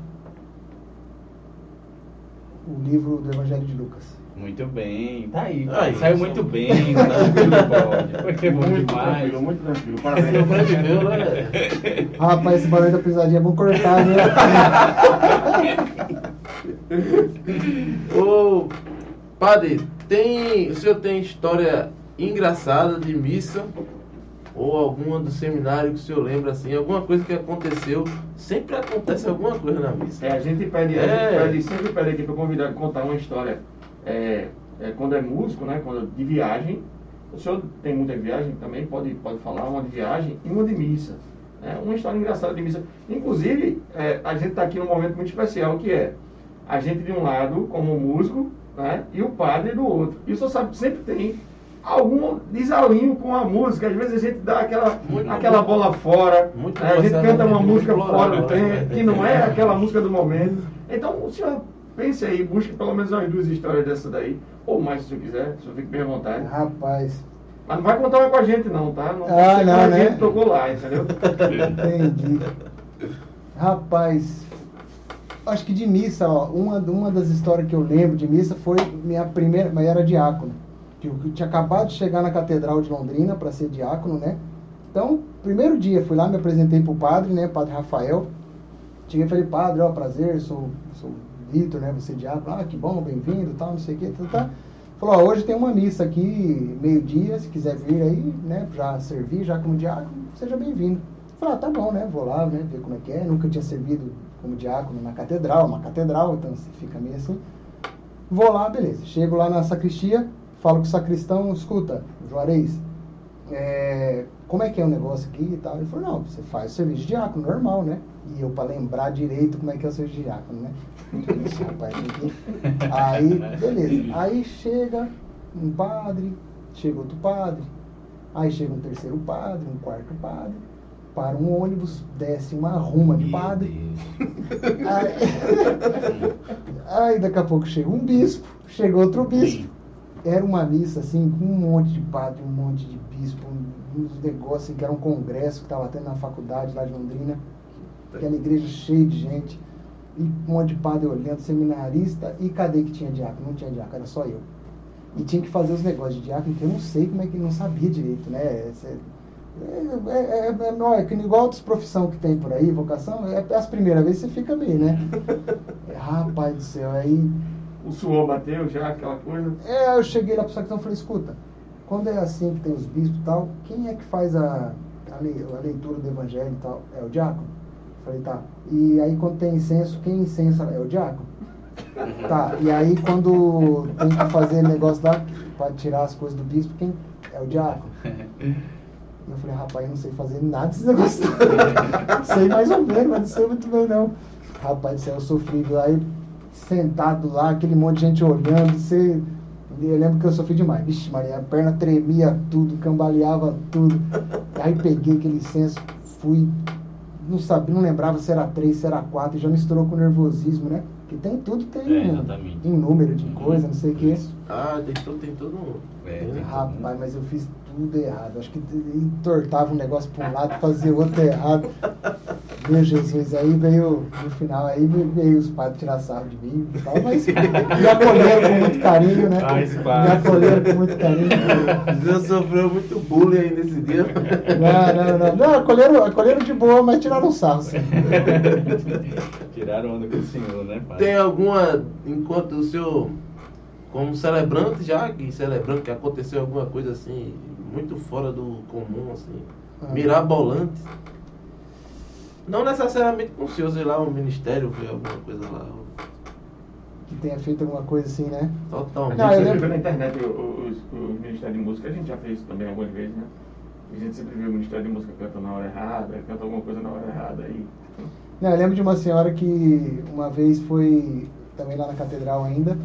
O livro do Evangelho de Lucas. Muito bem. Tá aí. Aí, Saiu muito bem. Tá Foi bom Muito demais. tranquilo, muito tranquilo. Parabéns. né? Rapaz, esse barulho da pisadinha é bom cortar, né? Ô, padre, tem, o senhor tem história engraçada de missa ou alguma do seminário que o senhor lembra assim, alguma coisa que aconteceu, sempre acontece alguma coisa na missa. É, a gente pede, a É. gente pede sempre pede aqui para o convidado contar uma história é, é, quando é músico, né? Quando de viagem. O senhor tem muita viagem também, pode, pode falar uma de viagem e uma de missa. Né? Uma história engraçada de missa. Inclusive, é, a gente está aqui num momento muito especial que é a gente de um lado, como músico, né? e o padre do outro. E o senhor sabe que sempre tem algum desalinho com a música. Às vezes a gente dá aquela, Muito aquela bom. bola fora, né? a gente canta uma música fora do né? tempo, que não é aquela música do momento. Então o senhor pense aí, busque pelo menos umas duas histórias dessa daí, ou mais se o senhor quiser, o senhor fique bem à vontade. Rapaz, Mas não vai contar uma com a gente não, tá? Não Ah, não, a né? gente tocou lá, entendeu? entendi. Rapaz, acho que de missa, ó, uma, uma das histórias que eu lembro de missa foi minha primeira, mas era diácono. Que eu eu tinha acabado de chegar na Catedral de Londrina para ser diácono, né? Então, primeiro dia, fui lá, me apresentei pro padre, né? Padre Rafael. Cheguei e falei, padre, ó, prazer, sou, sou Vitor, né? Você diácono. Ah, que bom, bem-vindo, tal, não sei o que, tal, tal. Falou, ó, hoje tem uma missa aqui, meio-dia, se quiser vir aí, né? Já servir, já como diácono, seja bem-vindo. Falei, ah, tá bom, né? Vou lá, né? Ver como é que é. Nunca tinha servido como diácono na catedral, uma catedral, então você fica meio assim. Vou lá, beleza. Chego lá na sacristia, falo com o sacristão, escuta, Juarez, é, como é que é o negócio aqui e tal? Ele falou, não, você faz serviço de diácono, normal, né? E eu, para lembrar direito como é que é o de diácono, né? Rapaz, que- Aí, beleza. Aí chega um padre, chega outro padre, aí chega um terceiro padre, um quarto padre, para um ônibus, desce uma ruma de padre. Aí, aí daqui a pouco chega um bispo, chega outro bispo. Era uma missa assim, com um monte de padre, um monte de bispo, um- uns negócios assim, que era um congresso que estava tendo na faculdade lá de Londrina. Aquela igreja cheia de gente. E um monte de padre olhando, seminarista. E cadê que tinha diácono? Não tinha diácono, era só eu. E tinha que fazer os negócios de diácono, que eu não sei como é que não sabia direito, né? É, é, é, é, não, é que igual outras profissões que tem por aí, vocação, é, as primeiras vezes você fica bem, né? Rapaz do céu, aí. O suor bateu já, aquela coisa. É, eu cheguei lá pro sacristão e falei, escuta, quando é assim que tem os bispos e tal, quem é que faz a, a leitura do evangelho e tal? É o diácono? Falei, tá. E aí quando tem incenso, quem incensa é o diácono? Tá, e aí quando tem que fazer negócio lá pra tirar as coisas do bispo, quem é o diácono? E eu falei, rapaz, eu não sei fazer nada desse negócio. sei mais ou menos, mas não sei muito bem não. Rapaz do céu, eu sofri aí sentado lá, aquele monte de gente olhando, você. Eu lembro que eu sofri demais. Vixe, Maria, a perna tremia tudo, cambaleava tudo. Aí peguei aquele senso, fui. Não sabia, não lembrava se era três, se era quatro, e já misturou com nervosismo, né? Que tem tudo, tem É, um, número de coisa, não sei o quê. Ah, todo, tem todo. É, tem, né? Rapaz, mas eu fiz tudo errado. Acho que entortava um negócio para um lado, fazia outro errado. Meu Jesus, aí veio, no final, aí veio os padres tirar sarro de mim e tal, mas me acolheram com muito carinho, né? Ah, esse me acolheram com muito carinho. Você sofreu muito bullying aí nesse dia. Não, não, não. Não, acolheram, acolheram de boa, mas tiraram sarro. sim. Tiraram onda com o senhor, né, pai? Tem alguma, enquanto o senhor, como celebrante já, que celebrante, que aconteceu alguma coisa assim, muito fora do comum, assim, Ah. mirabolante? Não necessariamente com o senhor, sei lá, um ministério, foi alguma coisa lá, Que tenha feito alguma coisa assim, né? A totalmente. Eu gente sempre vê na internet o, o, os- Ministério de Música, a gente já fez isso também algumas vezes, né? A gente sempre vê o Ministério de Música canta na hora errada, canta alguma coisa na hora errada aí. Não, eu lembro de uma senhora que uma vez foi também lá na catedral ainda,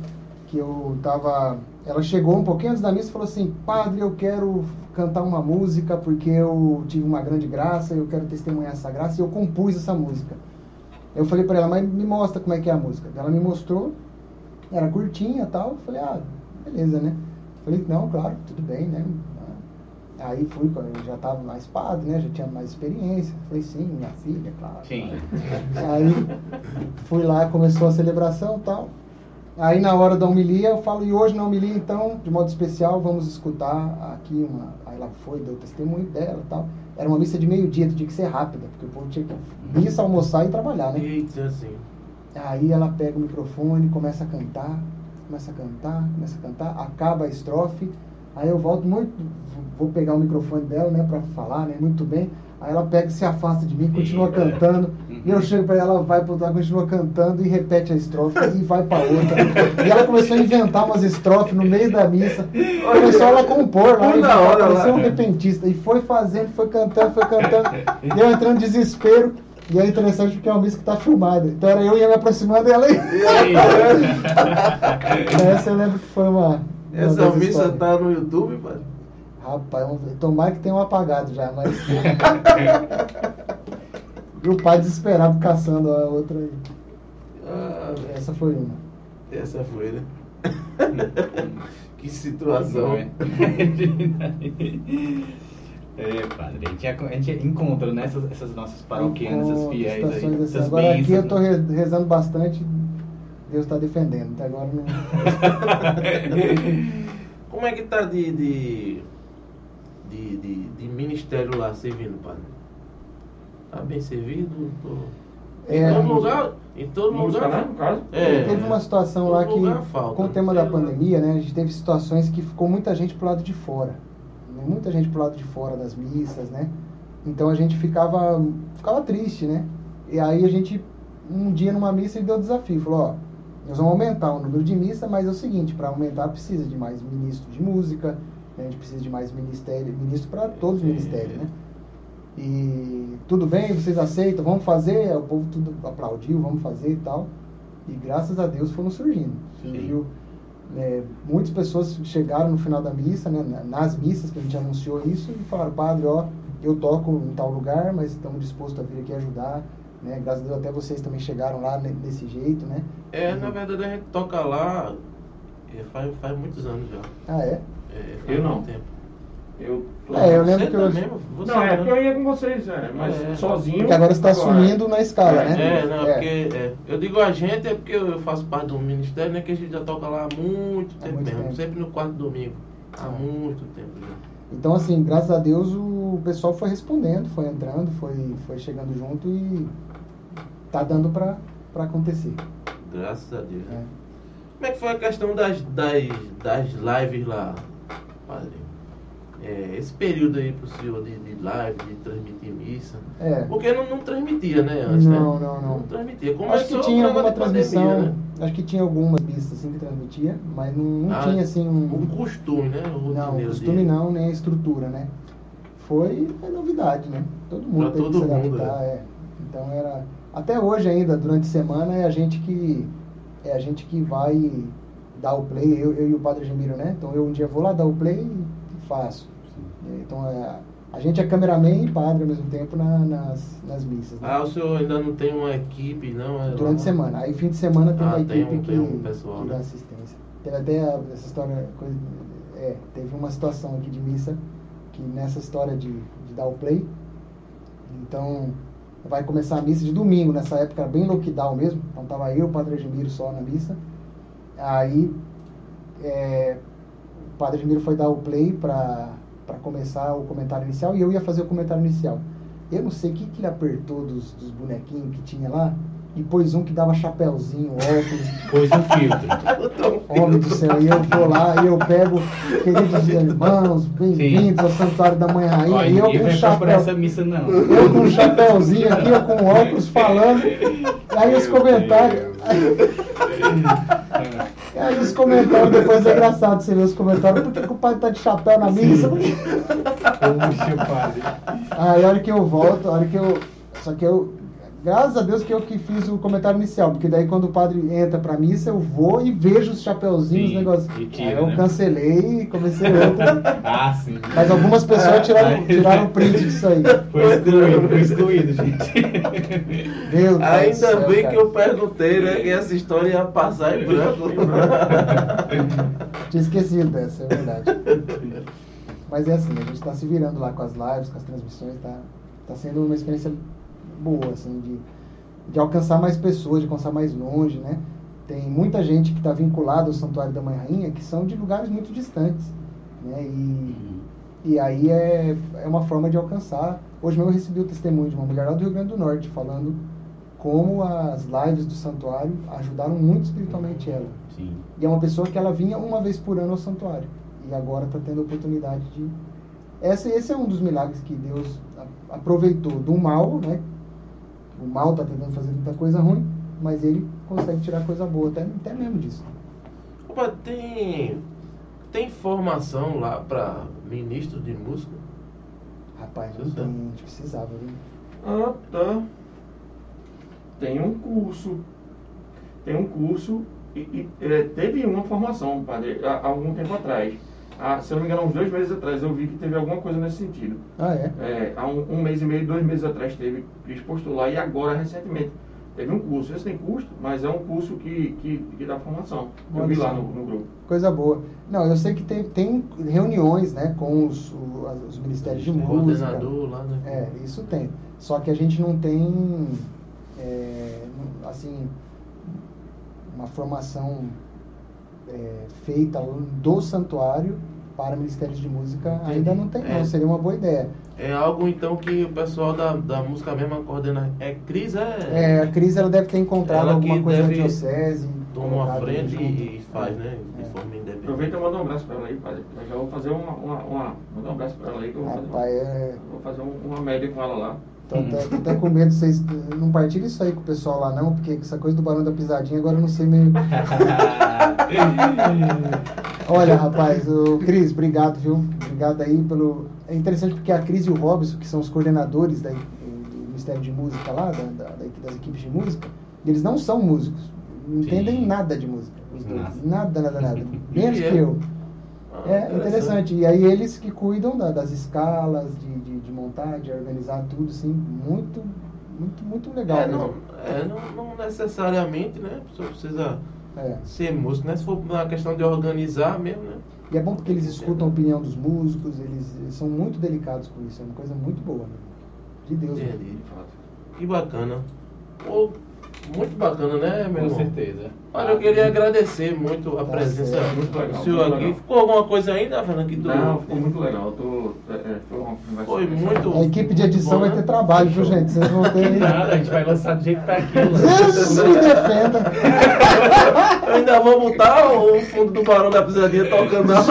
que eu tava. Ela chegou um pouquinho antes da missa e falou assim, padre, eu quero cantar uma música porque eu tive uma grande graça, eu quero testemunhar essa graça e eu compus essa música. Eu falei pra ela, mas me mostra como é que é a música. Ela me mostrou, era curtinha e tal. Eu falei, ah, beleza, né? Falei, não, claro, tudo bem, né? Aí fui, quando eu já estava mais padre, né? Já tinha mais experiência. Falei, sim, minha filha, claro. Sim. Aí fui lá, começou a celebração e tal. Aí na hora da homilia eu falo, e hoje na homilia então, de modo especial, vamos escutar aqui uma. Aí ela foi, deu testemunho dela e tal. Era uma missa de meio-dia, tinha que ser rápida, porque o povo tinha que missa, almoçar e trabalhar, né? Eita. Aí ela pega o microfone, começa a cantar, começa a cantar, começa a cantar, acaba a estrofe, Aí eu volto muito, vou pegar o microfone dela, né, pra falar, né, muito bem. Aí ela pega e se afasta de mim, continua cantando. E eu chego pra ela, ela vai pro outro lado, continua cantando e repete a estrofe e vai pra outra. E ela começou a inventar umas estrofes no meio da missa. Começou ela a compor lá, e hora lá. um repentista. E foi fazendo, foi cantando, foi cantando. E eu entrando em desespero. E é interessante porque é uma missa que tá filmada. Então era eu ia me aproximando e ela ia. Essa eu lembro que foi uma. Essa missa histórias. tá no YouTube, padre? Rapaz, tomara que tenha um apagado já, mas. e o pai desesperado caçando a outra aí. Ah, Essa foi uma. essa foi, né? que situação. É, padre, a gente, a gente encontra né, essas, nossas paroquianas, essas fiéis aí, assim. essas Agora aqui eu tô né? re- rezando bastante, Deus está defendendo. Até agora não. Como é que tá de, de, de, de, de ministério lá servindo, padre? Tá bem servido? Tô... É, em todo lugar? Em todo Música, né, lugar? no caso? É. Teve uma situação lá que, lugar falta, com o tema da pandemia, né, a gente teve situações que ficou muita gente pro lado de fora. né, Muita gente pro lado de fora das missas, né? Então a gente ficava, ficava triste, né? E aí a gente, um dia numa missa, ele deu o desafio. Falou, ó, nós vamos aumentar o número de missa, mas é o seguinte, para aumentar precisa de mais ministro de música, né, a gente precisa de mais ministério, ministro para todos os ministérios, né? E tudo bem, vocês aceitam, vamos fazer, o povo tudo aplaudiu, vamos fazer e tal. E graças a Deus foram surgindo. Surgiu, é, muitas pessoas chegaram no final da missa, né, na- nas missas que a gente anunciou isso, e falaram, padre, ó, eu toco em tal lugar, mas estamos dispostos a vir aqui ajudar. Né? Graças a Deus até vocês também chegaram lá desse jeito, né? É, na verdade a gente toca lá é, faz, faz muitos anos já. Ah, é? É, Eu não. tempo. Eu tô... É, eu Você lembro que eu- também, você Não, é né? porque eu ia com vocês, é, mas É. sozinho. Porque agora você está assumindo na escala, né? É, não, porque é, eu digo a gente é porque eu faço parte do ministério, né? Que a gente já toca lá há muito tempo muito mesmo, tempo. sempre no quarto domingo. Há muito tempo já. Então, assim, graças a Deus o pessoal foi respondendo, foi entrando, foi, foi chegando junto e tá dando pra, pra acontecer. Graças a Deus. É. Como é que foi a questão das, das, das lives lá, padre? É, esse período aí pro senhor de, de live, de transmitir missa. É. Porque não, não transmitia, né? Antes, Não, né? não, não. transmitia. Acho que Começou tinha alguma da pandemia, transmissão, né? acho que tinha algumas pistas assim que transmitia, mas não, não Ah, tinha assim Um um. costume, né? O Não, costume não, nem a estrutura, né? Foi, foi novidade, né? Todo mundo Pra teve todo que se mundo, adaptar, é. Então era. Até hoje ainda, durante a semana, é a gente que. É a gente que vai dar o play, eu, eu e o Padre Gemiro, né? Então eu um dia vou lá dar o play e faço. É, Então é, a gente é cameraman e padre ao mesmo tempo na- nas, nas missas. Né? Ah, o senhor ainda não tem uma equipe, não? É Durante a semana. Aí fim de semana tem Ah, uma tem equipe um- que, tem um pessoal, que né? dá assistência. Teve até a- essa história, coisa, é, teve uma situação aqui de missa que nessa história de, de dar o play, então vai começar a missa de domingo, nessa época era bem lockdown mesmo, então tava eu e o Padre Gemiro só na missa. Aí é, o Padre Gemiro foi dar o play para começar o comentário inicial e eu ia fazer o comentário inicial. Eu não sei o que, que ele apertou dos, dos bonequinhos que tinha lá e pôs um que dava chapéuzinho, óculos. Pôs um filtro. Homem do céu, e eu vou lá e eu pego, queridos irmãos, bem-vindos ao Santuário da Mãe Rainha, Olha, e eu com um chapéu. essa missa, não. Eu com um chapéuzinho aqui, eu com óculos falando. Aí os comentários. Aí os comentários, depois é engraçado você ver os comentários. Por que, que o padre tá de chapéu na missa? Puxa, padre. Aí a hora que eu volto, a hora que eu. Só que eu. Graças a Deus que eu que fiz o comentário inicial, porque daí quando o padre entra pra missa, eu vou e vejo os chapéuzinhos, Sim, os negócios. tira, Aí eu né? cancelei e comecei outra. Ah, sim. Mas algumas pessoas tiraram, Aí- tiraram print disso aí. Foi excluído, foi excluído, gente. Meu Deus do Ainda céu, bem cara. que eu perguntei, né? Que essa história ia passar em branco. Tinha esquecido dessa, é verdade. Mas é assim, a gente está se virando lá com as lives, com as transmissões, tá, tá sendo uma experiência boa, assim, de, de alcançar mais pessoas, de alcançar mais longe, né? Tem muita gente que está vinculada ao Santuário da Mãe Rainha que são de lugares muito distantes, né? E, e aí é, é uma forma de alcançar. Hoje mesmo eu recebi o testemunho de uma mulher lá do Rio Grande do Norte falando como as lives do santuário ajudaram muito espiritualmente ela. Sim. E é uma pessoa que ela vinha uma vez por ano ao santuário. e agora está tendo a oportunidade de. Esse, esse é um dos milagres que Deus aproveitou do mal, né? O mal está tentando fazer muita coisa ruim, mas ele consegue tirar coisa boa, até, até mesmo disso. Opa, tem, tem formação lá para ministro de música? Rapaz, não tem, a gente precisava, viu? Ah, tá. Tem um curso. Tem um curso e, e, é, teve uma formação, padre, há, há algum tempo atrás. Ah, se eu não me engano, uns dois meses atrás eu vi que teve alguma coisa nesse sentido. Ah, é? É, há um, um mês e meio, dois meses atrás teve, Cris postou lá e agora recentemente teve um curso. Esse tem custo, mas é um curso que, que, que dá formação. Eu vi lá no, no grupo. Coisa boa. Não, eu sei que tem, tem reuniões, né, com os, os ministérios de música. Coordenador lá, né? É, isso tem. Só que a gente não tem, é, assim, uma formação é, feita do santuário para ministérios de música. Entendi. Ainda não tem, não. É. Seria uma boa ideia. É algo então que o pessoal da, da música mesma coordena. É Cris, é. É, a Cris ela deve ter encontrado Ela alguma coisa na diocese. Toma a frente e, e faz, né? De É. forma independente. Aproveita e manda um abraço para ela aí, padre. Eu já vou fazer uma, uma, uma manda um abraço para ela aí que eu vou fazer, Rapaz, é. vou fazer um- uma média com ela lá. Tô até, tô até com medo de vocês não partilhem isso aí com o pessoal lá, não, porque essa coisa do barão da pisadinha agora eu não sei meio. Olha, rapaz, o Cris, obrigado, viu? Obrigado aí pelo. É interessante porque a Cris e o Robson, que são os coordenadores da, do Ministério de Música lá, da, da- da- das equipes de música, eles não são músicos. Não entendem Sim. nada de música. Os dois. Nada. Nada, nada, nada. Menos E é? que eu. Ah, É interessante. E aí eles que cuidam da- das escalas, de, de, de montar, de organizar tudo, assim, muito, muito, muito legal É, não, é, não, não necessariamente, né? A pessoa precisa É. ser músico, né? Se for uma questão de organizar mesmo, né? E é bom porque eles escutam a opinião dos músicos, eles, eles são muito delicados com isso, é uma coisa muito boa. né? De Deus. mesmo. Entendi. Que bacana. Pô, muito bacana, né, meu Com irmão? certeza. Olha, eu queria agradecer muito a presença certo. Muito legal, do senhor aqui. legal. Ficou alguma coisa ainda, Fernando? Que tu... Não, ficou muito legal. Tô, é, é, foi muito- A equipe de edição Bom, vai ter trabalho, viu, gente? Vocês vão ter. Nada, a gente vai lançar do jeito que tá aquilo. Deus me defenda! Eu ainda vou botar o fundo do Barão da Pisadinha tocando na...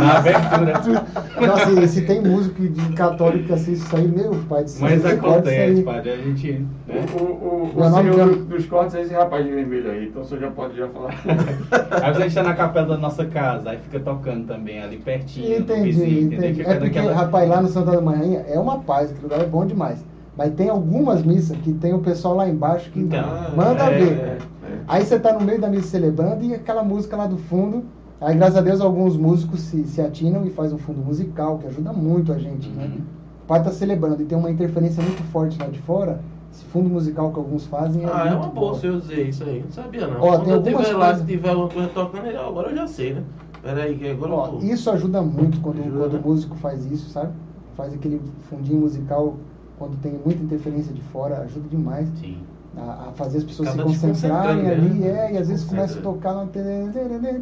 Na abertura. Nossa, e se tem músico de católico que assiste isso aí, meu pai céu. Mas acontece, padre. A gente. Né? O, o, o, o nome senhor do- dos cortes é esse rapaz de vermelho aí, então senhor já pode já falar. Às vezes a gente tá na capela da nossa casa, aí fica tocando também ali pertinho, Entendi, vizinho, entendeu? entendi. Fica É porque, naquela- rapaz, lá no Santa da Manhã é uma paz, aquele lugar é bom demais. Mas tem algumas missas que tem o pessoal lá embaixo que Então, manda é, ver. é, Aí você tá no meio da missa celebrando e aquela música lá do fundo. Aí, graças a Deus, alguns músicos se, se atinam e faz um fundo musical, que ajuda muito a gente, né? Uhum. O pai tá celebrando e tem uma interferência muito forte lá de fora. Esse fundo musical que alguns fazem é Ah, é uma boa se eu dizer isso aí. Não sabia não. Ó, Quando tem eu tiver lá, coisas- se tiver alguma coisa tocando, eu- agora eu já sei, né? Pera aí, que agora eu Ó, vou... isso ajuda muito quando, Ajuda, quando né? o músico faz isso, sabe? Faz aquele fundinho musical quando tem muita interferência de fora, ajuda demais Sim. a, a fazer as pessoas Acaba se concentrarem ali, né? é, e às vezes começa a tocar tererê,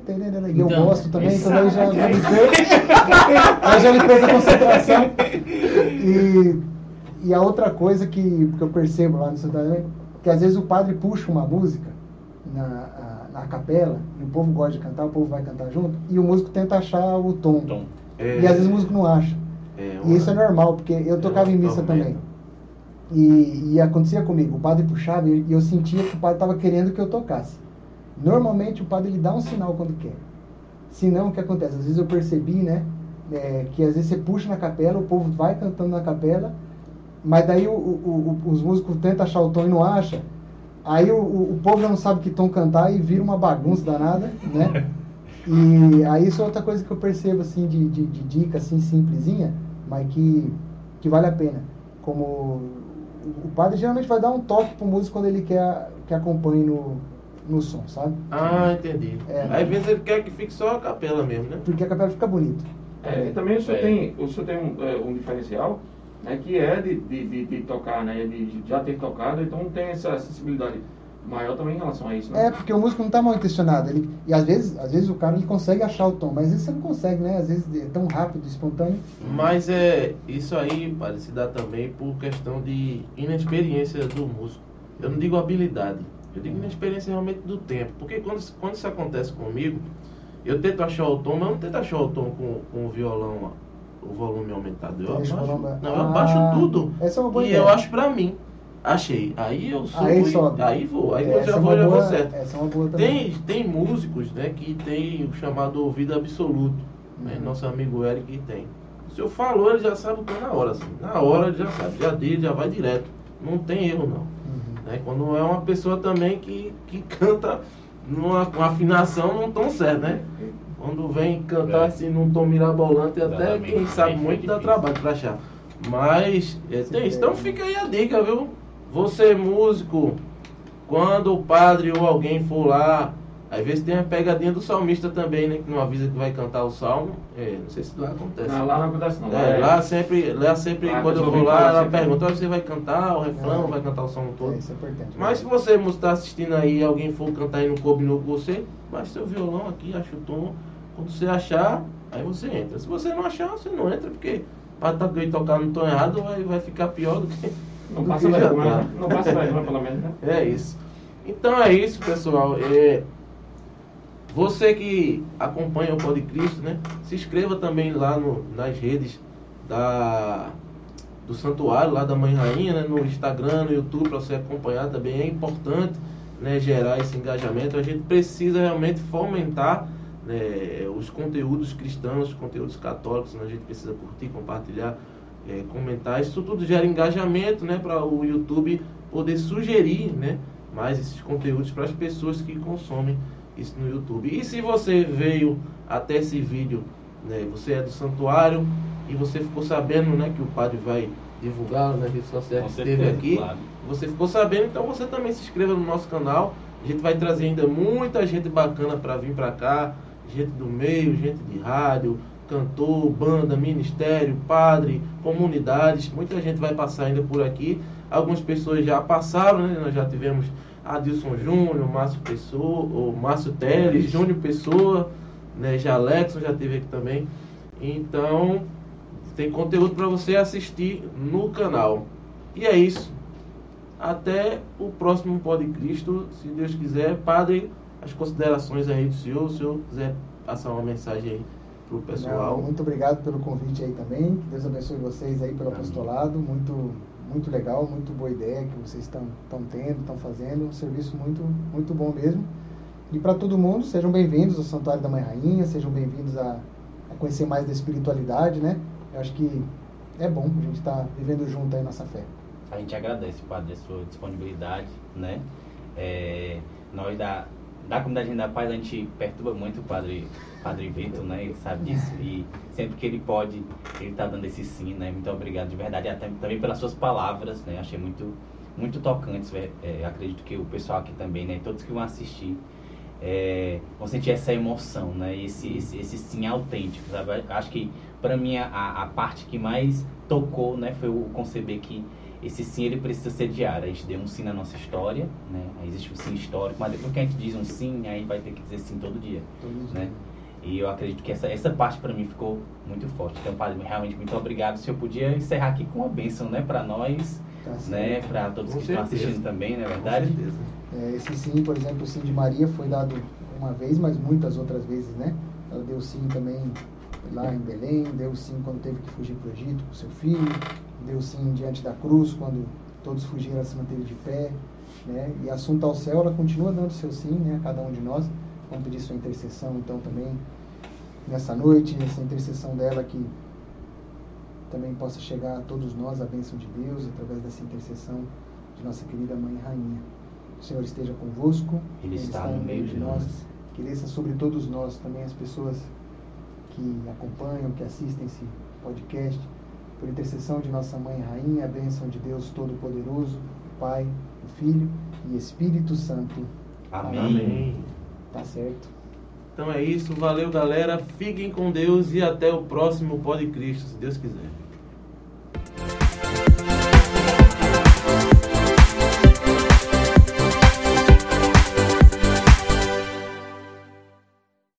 tererê, e eu Então, gosto também, então aí já, já me fez, aí já me fez a concentração. E, e a outra coisa que, que eu percebo lá no Santana, que às vezes o padre puxa uma música na, a- na capela, e o povo gosta de cantar, o povo vai cantar junto, e o músico tenta achar o tom. Tom. É, E às vezes o músico não acha. é E isso é normal, porque eu tocava em missa também. E, e acontecia comigo, o padre puxava e eu sentia que o padre estava querendo que eu tocasse. Normalmente o padre ele dá um sinal quando quer. Se não, o que acontece? Às vezes eu percebi, né, é, que às vezes você puxa na capela, o povo vai cantando na capela, mas daí o- o- o- os músicos tentam achar o tom e não acha. Aí o, o- o povo já não sabe que tom cantar e vira uma bagunça danada, né? E aí isso é outra coisa que eu percebo, assim, de, de, de dica, assim, simplesinha, mas que, que vale a pena. Como o, padre geralmente vai dar um toque pro músico quando ele quer que acompanhe no, no som, sabe? Ah, entendi. É. Aí às vezes ele quer que fique só a capela mesmo, né? Porque a capela fica bonita. É, e também o senhor É. tem, o senhor tem um, é, um diferencial, né, que é de, de, de, de tocar, né, de já ter tocado, então tem essa sensibilidade maior também em relação a isso, né? É, porque o músico não tá mal intencionado. Ele, e às vezes, às vezes o cara ele consegue achar o tom, mas às vezes você não consegue, né? Às vezes é tão rápido, espontâneo. Mas é isso aí, padre, se dá também por questão de inexperiência do músico. Eu não digo habilidade, eu digo inexperiência realmente do tempo. Porque quando, quando isso acontece comigo, Eu tento achar o tom, mas eu não tento achar o tom com, com o violão, o volume aumentado. Eu Deixa abaixo, volume- não, eu Ah, abaixo tudo. Essa é uma boa e ideia. eu acho pra mim. Achei. Aí eu subo Aí e- aí vou. Aí É, eu essa já é vou, já vou certo. Essa é uma boa também. Tem, tem músicos né, que tem o chamado ouvido absoluto. Né? Uhum. Nosso amigo Eric tem. Se eu falou, ele já sabe o que é na hora. Assim. Na hora ele já sabe. Já dele, já vai direto. Não tem erro não. Uhum. Né? Quando é uma pessoa também que, que canta numa com afinação num tom certo, né? Quando vem cantar É. assim num tom mirabolante, até quem sabe fica muito dá trabalho pra achar. Mas é, Sim, tem isso. é. Então fica aí a dica, viu? Você músico, quando o padre ou alguém for lá, às vezes tem a pegadinha do salmista também, né? Que não avisa que vai cantar o salmo. É, não sei se lá acontece. Não, lá não acontece não. É, lá sempre, lá sempre Lá quando eu vou lá, ela assim, pergunta, "Ah, você vai cantar o refrão, É. vai cantar o salmo todo? É, isso é importante. Mas se você está assistindo aí e alguém for cantar e não combinou com você, baixa seu violão aqui, acha o tom. Quando você achar, aí você entra. Se você não achar, você não entra, porque para tocar no tom errado vai, vai ficar pior do que. Não do passa vergonha, tá. Não passa vergonha pelo menos, né? É isso. Então é isso, pessoal. É, você que acompanha o Pode Cristo, né? Se inscreva também lá no, nas redes da, do Santuário, lá da Mãe Rainha, né? no Instagram, no YouTube, para você acompanhar também. É importante né, gerar esse engajamento. A gente precisa realmente fomentar né, os conteúdos cristãos, os conteúdos católicos. Né? A gente precisa curtir, compartilhar, é, comentar. Isso tudo gera engajamento né, para o YouTube poder sugerir né, mais esses conteúdos para as pessoas que consomem isso no YouTube. E se você veio até esse vídeo, né, você é do santuário e você ficou sabendo né, que o padre vai divulgar nas redes sociais que esteve aqui, claro. você ficou sabendo, então você também se inscreva no nosso canal. A gente vai trazer ainda muita gente bacana para vir para cá, gente do meio, gente de rádio, cantor, banda, ministério, padre, comunidades. Muita gente vai passar ainda por aqui. Algumas pessoas já passaram, né? Nós já tivemos Adilson Júnior, Márcio Pessoa, ou Márcio Teles, Júnior Pessoa, né? Jalexon já teve aqui também. Então, tem conteúdo para você assistir no canal. E é isso. Até o próximo Pode Cristo, se Deus quiser. Padre, as considerações aí do senhor, se o senhor quiser passar uma mensagem aí pro pessoal. Não, muito obrigado pelo convite aí também. Que Deus abençoe vocês aí pelo Amém. apostolado. Muito, muito legal, muito boa ideia que vocês estão estão tendo, estão fazendo. Um serviço muito, muito bom mesmo. E para todo mundo, sejam bem-vindos ao Santuário da Mãe Rainha, sejam bem-vindos a, a conhecer mais da espiritualidade, né? Eu acho que é bom a gente estar vivendo junto aí nossa fé. A gente agradece, Padre, a sua disponibilidade, né? É, nós da, da comunidade da paz, a gente perturba muito o Padre, padre Vitor, né? Ele sabe disso. E sempre que ele pode, ele tá dando esse sim, né? Muito obrigado, de verdade. Até, também pelas suas palavras, né? Achei muito, muito tocantes. é, é, acredito que o pessoal aqui também, né? Todos que vão assistir, é, vão sentir essa emoção, né? Esse, esse, esse sim autêntico, sabe? Acho que para mim a, a parte que mais tocou, né, foi o conceber que esse sim ele precisa ser diário. A gente deu um sim na nossa história, né? Aí existe o sim histórico, mas depois que a gente diz um sim, aí vai ter que dizer sim todo dia. Todo dia. Né? E eu acredito que essa, essa parte para mim ficou muito forte. Então, Padre, realmente muito obrigado. Se eu podia encerrar aqui com uma bênção, né, para nós, Tá né, para todos Com que estão certeza. assistindo também, não é Com verdade? certeza. É, esse sim, por exemplo, o sim de Maria foi dado uma vez, mas muitas outras vezes, né? Ela deu sim também lá em Belém, deu sim quando teve que fugir para o Egito com seu filho, deu sim diante da cruz, quando todos fugiram, ela se manteve de pé, né? E assunto ao céu, ela continua dando seu sim, né? A cada um de nós. Vamos pedir sua intercessão, então, também nessa noite, essa intercessão dela que também possa chegar a todos nós a bênção de Deus através dessa intercessão de nossa querida Mãe Rainha. O Senhor esteja convosco. Ele está no meio de nós. Que desça sobre todos nós, também as pessoas que acompanham, que assistem esse podcast. Por intercessão de nossa Mãe Rainha, a bênção de Deus Todo-Poderoso, o Pai, o Filho e Espírito Santo. Amém. Amém. Tá certo. Então é isso, valeu galera, fiquem com Deus e até o próximo Pode Cristo, se Deus quiser.